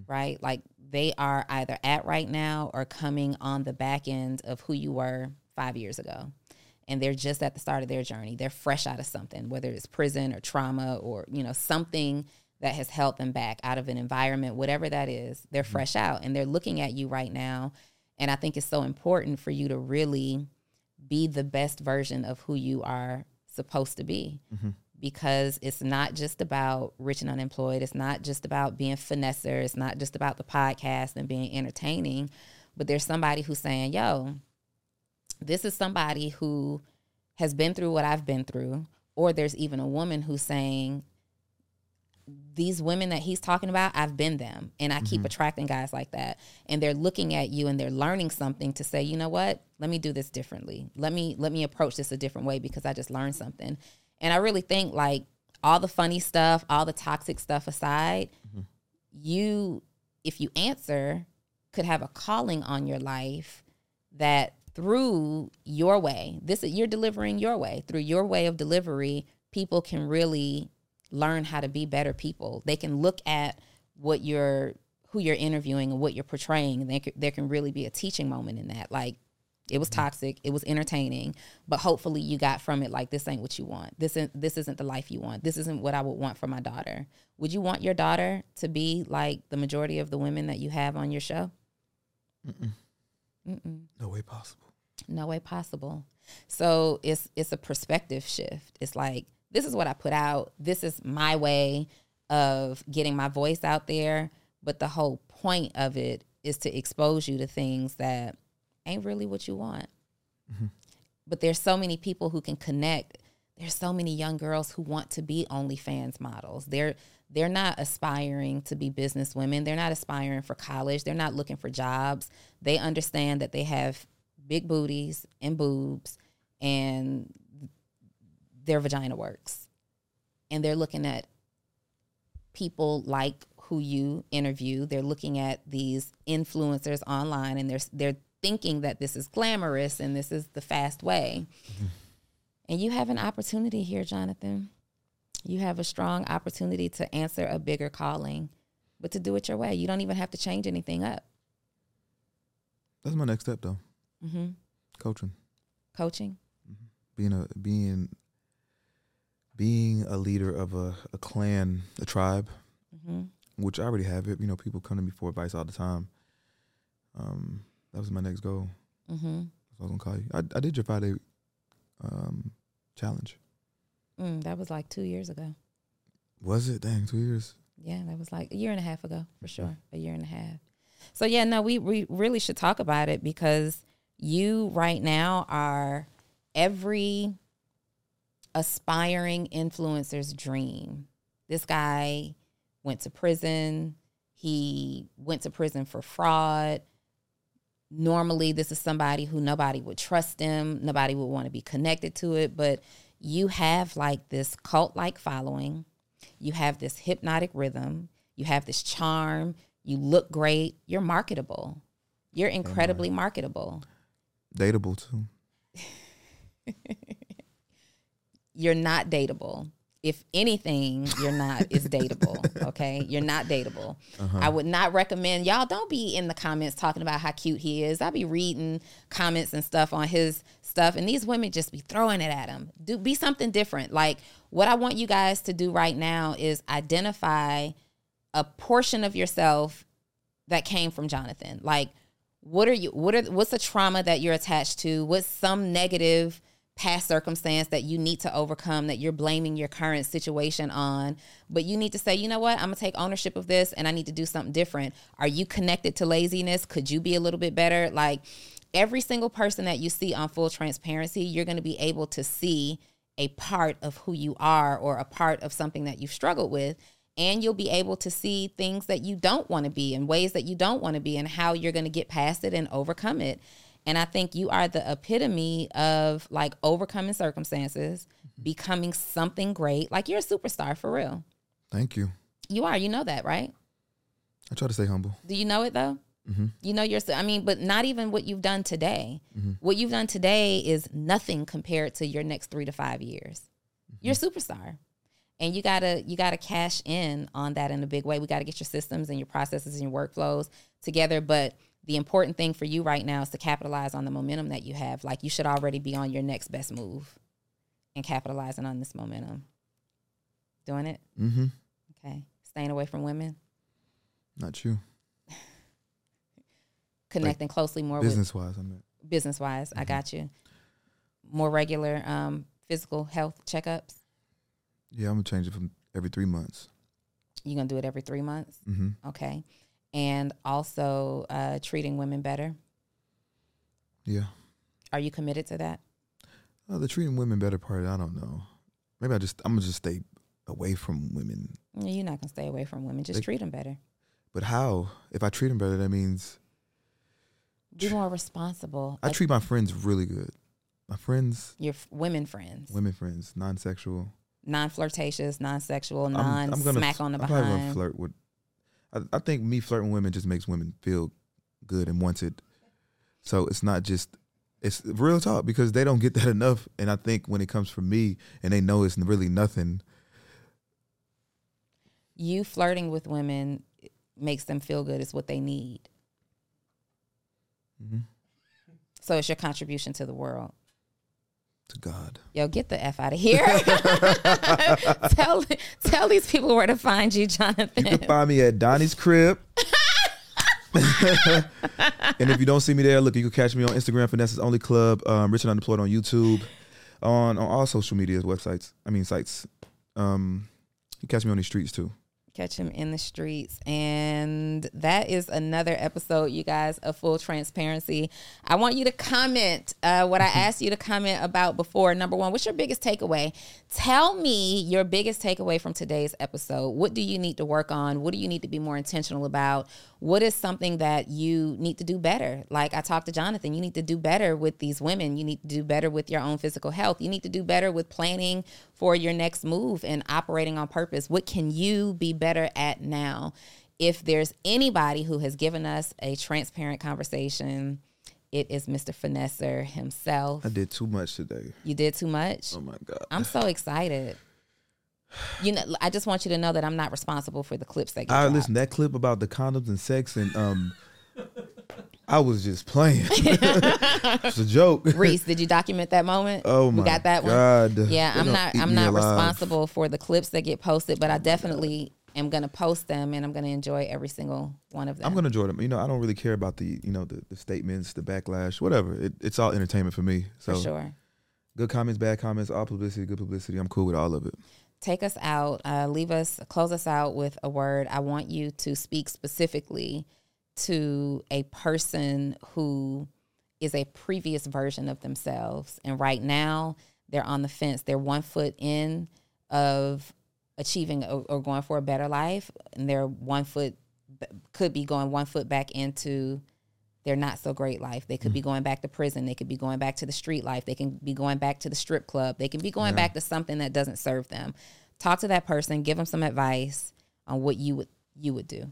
Right? Like they are either at right now or coming on the back end of who you were 5 years ago. And they're just at the start of their journey. They're fresh out of something, whether it's prison or trauma or, you know, something that has held them back out of an environment, whatever that is. They're mm-hmm. fresh out and they're looking at you right now and I think it's so important for you to really be the best version of who you are supposed to be. Mm-hmm. Because it's not just about rich and unemployed. It's not just about being finesser. It's not just about the podcast and being entertaining. But there's somebody who's saying, yo, this is somebody who has been through what I've been through. Or there's even a woman who's saying, these women that he's talking about, I've been them. And I keep mm-hmm. attracting guys like that. And they're looking at you and they're learning something to say, you know what? Let me do this differently. Let me let me approach this a different way because I just learned something. And I really think like all the funny stuff, all the toxic stuff aside, mm-hmm. you if you answer could have a calling on your life that through your way. This you're delivering your way. Through your way of delivery people can really learn how to be better people. They can look at what you're who you're interviewing and what you're portraying. And there can, there can really be a teaching moment in that. Like it was mm-hmm. toxic. It was entertaining. But hopefully you got from it like this ain't what you want. This isn't this isn't the life you want. This isn't what i would want for my daughter. Would you want your daughter to be like the majority of the women that you have on your show? Mm-mm. No way possible. no way possible. So it's it's a perspective shift. It's like this is what i put out. This is my way of getting my voice out there. But the whole point of it is to expose you to things that ain't really what you want. Mm-hmm. but there's so many people who can connect. There's so many young girls who want to be OnlyFans models. They're they're not aspiring to be business women. They're not aspiring for college. They're not looking for jobs. They understand that they have big booties and boobs and their vagina works. And they're looking at people like who you interview. They're looking at these influencers online and they're they're thinking that this is glamorous and this is the fast way. Mm-hmm. And you have an opportunity here, Jonathan. You have a strong opportunity to answer a bigger calling, but to do it your way. You don't even have to change anything up. That's my next step, though. Mm-hmm. Coaching. Coaching. Mm-hmm. Being a being being a leader of a, a clan, a tribe, mm-hmm. which I already have it. You know, people come to me for advice all the time. Um, that was my next goal. Mm-hmm. I was gonna call you. I, I did your five day um, challenge. Mm, that was like two years ago. Was it? Dang, two years. Yeah, that was like a year and a half ago for sure. A year and a half. So yeah, no, we we really should talk about it because you right now are every aspiring influencer's dream. This guy went to prison. He went to prison for fraud. Normally, this is somebody who nobody would trust him, nobody would want to be connected to it, but you have like this cult like following. You have this hypnotic rhythm. You have this charm. You look great. You're marketable. You're incredibly marketable. Dateable too. you're not dateable. If anything, you're not is dateable. Okay, you're not dateable. Uh-huh. I would not recommend y'all. Don't be in the comments talking about how cute he is. I'll be reading comments and stuff on his stuff, and these women just be throwing it at them Do be something different. Like what I want you guys to do right now is identify a portion of yourself that came from Jonathan. Like what are you? What are what's the trauma that you're attached to? What's some negative past circumstance that you need to overcome that you're blaming your current situation on but you need to say you know what i'm gonna take ownership of this and i need to do something different are you connected to laziness could you be a little bit better like every single person that you see on full transparency you're gonna be able to see a part of who you are or a part of something that you've struggled with and you'll be able to see things that you don't want to be and ways that you don't want to be and how you're going to get past it and overcome it and I think you are the epitome of like overcoming circumstances, mm-hmm. becoming something great. Like you're a superstar for real. Thank you. You are. You know that, right? I try to stay humble. Do you know it though? Mm-hmm. You know you're. I mean, but not even what you've done today. Mm-hmm. What you've done today is nothing compared to your next three to five years. Mm-hmm. You're a superstar, and you gotta you gotta cash in on that in a big way. We gotta get your systems and your processes and your workflows together. But the important thing for you right now is to capitalize on the momentum that you have. Like you should already be on your next best move and capitalizing on this momentum. Doing it? Mm-hmm. Okay. Staying away from women? Not you. Connecting like closely more business wise, I mean. Business wise, mm-hmm. I got you. More regular um, physical health checkups? Yeah, I'm gonna change it from every three months. You're gonna do it every three months? Mm-hmm. Okay and also uh, treating women better? Yeah. Are you committed to that? Uh, the treating women better part, I don't know. Maybe I just I'm gonna just stay away from women. You're not gonna stay away from women. Just they, treat them better. But how? If I treat them better, that means be more responsible. I, I treat my friends really good. My friends, your f- women friends, women friends, non-sexual, non-flirtatious, non-sexual, non-smack on the I'm behind. I'm gonna flirt with I, I think me flirting with women just makes women feel good and wanted. So it's not just it's real talk because they don't get that enough. And I think when it comes from me and they know it's really nothing. You flirting with women makes them feel good. It's what they need. Mm-hmm. So it's your contribution to the world to God. Yo, get the F out of here. tell tell these people where to find you, Jonathan. You can find me at Donni's crib. and if you don't see me there, look, you can catch me on Instagram, Finesse's Only Club, um, Rich and Unemployed on YouTube, on on all social media websites. I mean sites. Um, you catch me on these streets too. Catch him in the streets. And that is another episode, you guys, of Full Transparency. I want you to comment uh, what I asked you to comment about before. Number one, what's your biggest takeaway? Tell me your biggest takeaway from today's episode. What do you need to work on? What do you need to be more intentional about? What is something that you need to do better? Like I talked to Jonathan, you need to do better with these women. You need to do better with your own physical health. You need to do better with planning for your next move and operating on purpose. What can you be better at now? If there's anybody who has given us a transparent conversation, it is Mr. Finesser himself. I did too much today. You did too much? Oh my god. I'm so excited. You know, I just want you to know that I'm not responsible for the clips that get I dropped. listened that clip about the condoms and sex and um I was just playing. it's a joke. Reese, did you document that moment? Oh my we got that one. God. Yeah, They're I'm not. I'm not alive. responsible for the clips that get posted, but I definitely am gonna post them, and I'm gonna enjoy every single one of them. I'm gonna enjoy them. You know, I don't really care about the you know the, the statements, the backlash, whatever. It, it's all entertainment for me. So for sure. good comments, bad comments, all publicity, good publicity. I'm cool with all of it. Take us out. Uh, leave us. Close us out with a word. I want you to speak specifically to a person who is a previous version of themselves, and right now they're on the fence. They're one foot in of achieving or, going for a better life, and they're one foot could be going one foot back into their not so great life. They could be going back to prison. They could be going back to the street life. They can be going back to the strip club. They can be going back to something that doesn't serve them. Talk to that person. Give them some advice on what you would you would do.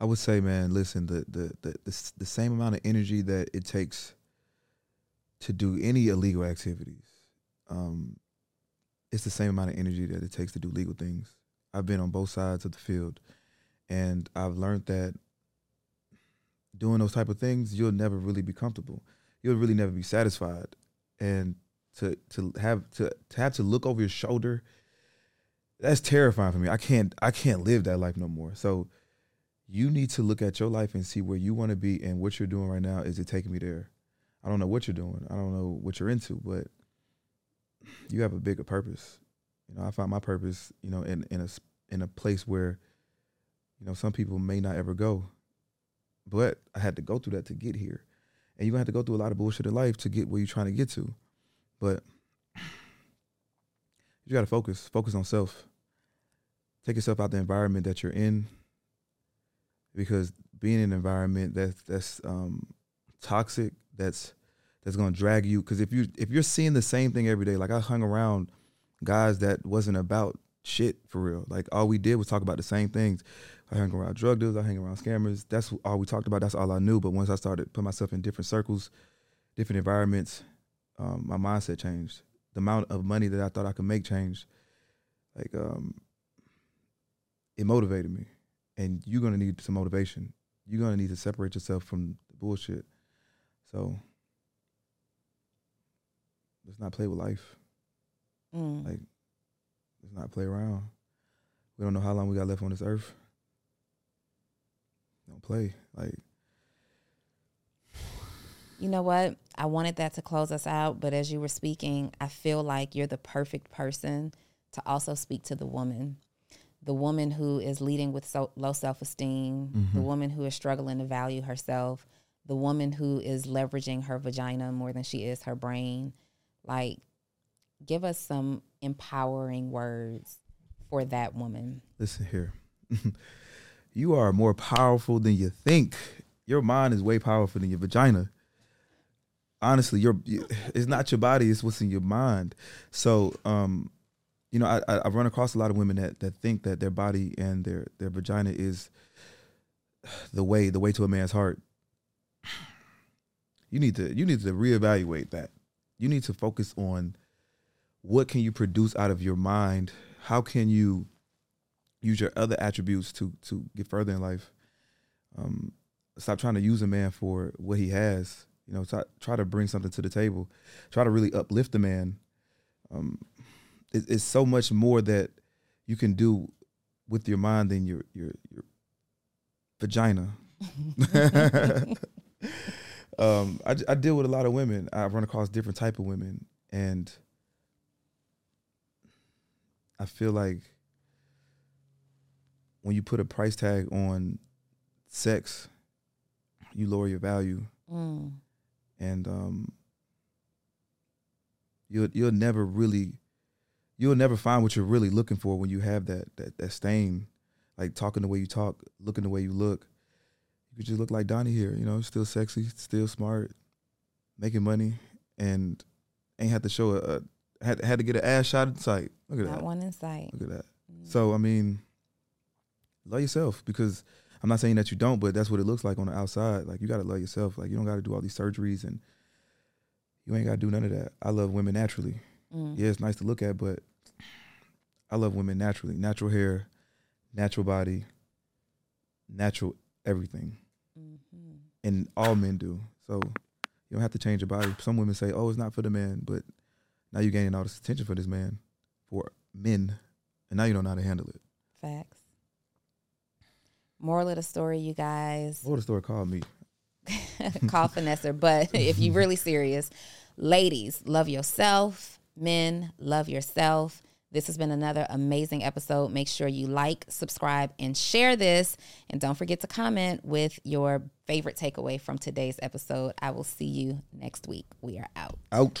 I would say, man, listen, the the the the, the same amount of energy that it takes to do any illegal activities, um, it's the same amount of energy that it takes to do legal things. I've been on both sides of the field, and I've learned that doing those type of things, you'll never really be comfortable. You'll really never be satisfied, and to to have to to have to look over your shoulder, that's terrifying for me. I can't I can't live that life no more. So you need to look at your life and see where you want to be and what you're doing right now. Is it taking me there? I don't know what you're doing. I don't know what you're into, but you have a bigger purpose. You know, I found my purpose, you know, in in a in a place where, you know, some people may not ever go, but I had to go through that to get here, and you're gonna have to go through a lot of bullshit in life to get where you're trying to get to, but you gotta focus, focus on self. Take yourself out the environment that you're in, because being in an environment that's that's um, toxic, that's that's gonna drag you. Because if you if you're seeing the same thing every day, like I hung around guys that wasn't about shit for real. Like all we did was talk about the same things. I hung around drug dealers, I hang around scammers. That's all we talked about. That's all I knew. But once I started putting myself in different circles, different environments, um, my mindset changed. The amount of money that I thought I could make changed. Like um, it motivated me and you're gonna need some motivation. You're gonna need to separate yourself from the bullshit. So let's not play with life. Mm. Like let's not play around. We don't know how long we got left on this earth. Don't play. Like You know what? I wanted that to close us out, but as you were speaking, I feel like you're the perfect person to also speak to the woman. The woman who is leading with so low self esteem, the mm-hmm. woman who is struggling to value herself, the woman who is leveraging her vagina more than she is her brain. Like, give us some empowering words for that woman. listen here. you are more powerful than you think. Your mind is way powerful than your vagina. Honestly, your it's not your body; it's what's in your mind. So, um, you know, I, I run across a lot of women that that think that their body and their their vagina is the way the way to a man's heart. You need to you need to reevaluate that. You need to focus on what can you produce out of your mind. How can you use your other attributes to to get further in life. Um, stop trying to use a man for what he has. You know, try, try to bring something to the table. Try to really uplift the man. Um, it, it's so much more that you can do with your mind than your your your vagina. um, I, I deal with a lot of women. I run across different type of women, and I feel like when you put a price tag on sex, you lower your value, Mm. and um, you'll you'll never really you'll never find what you're really looking for when you have that that that stain, like talking the way you talk, looking the way you look. You could just look like Donni here, you know, still sexy, still smart, making money, and ain't have to show a, a had had to get an ass shot in sight. Look at Not that. one in sight. Look at that. Mm. So I mean, love yourself because I'm not saying that you don't, but that's what it looks like on the outside. Like you gotta love yourself. Like you don't gotta do all these surgeries and you ain't gotta do none of that. I love women naturally. Mm. Yeah, it's nice to look at, but I love women naturally. Natural hair, natural body, natural everything. Mhm. And all men do. So you don't have to change your body. Some women say, Oh, it's not for the man, but now you're gaining all this attention for this man, for men, and now you don't know how to handle it. Facts. Moral of the story, you guys. Moral would the story called me? call finesser. But if you're really serious, ladies, love yourself. Men, love yourself. This has been another amazing episode. Make sure you like, subscribe, and share this. And don't forget to comment with your favorite takeaway from today's episode. I will see you next week. We are out. Out.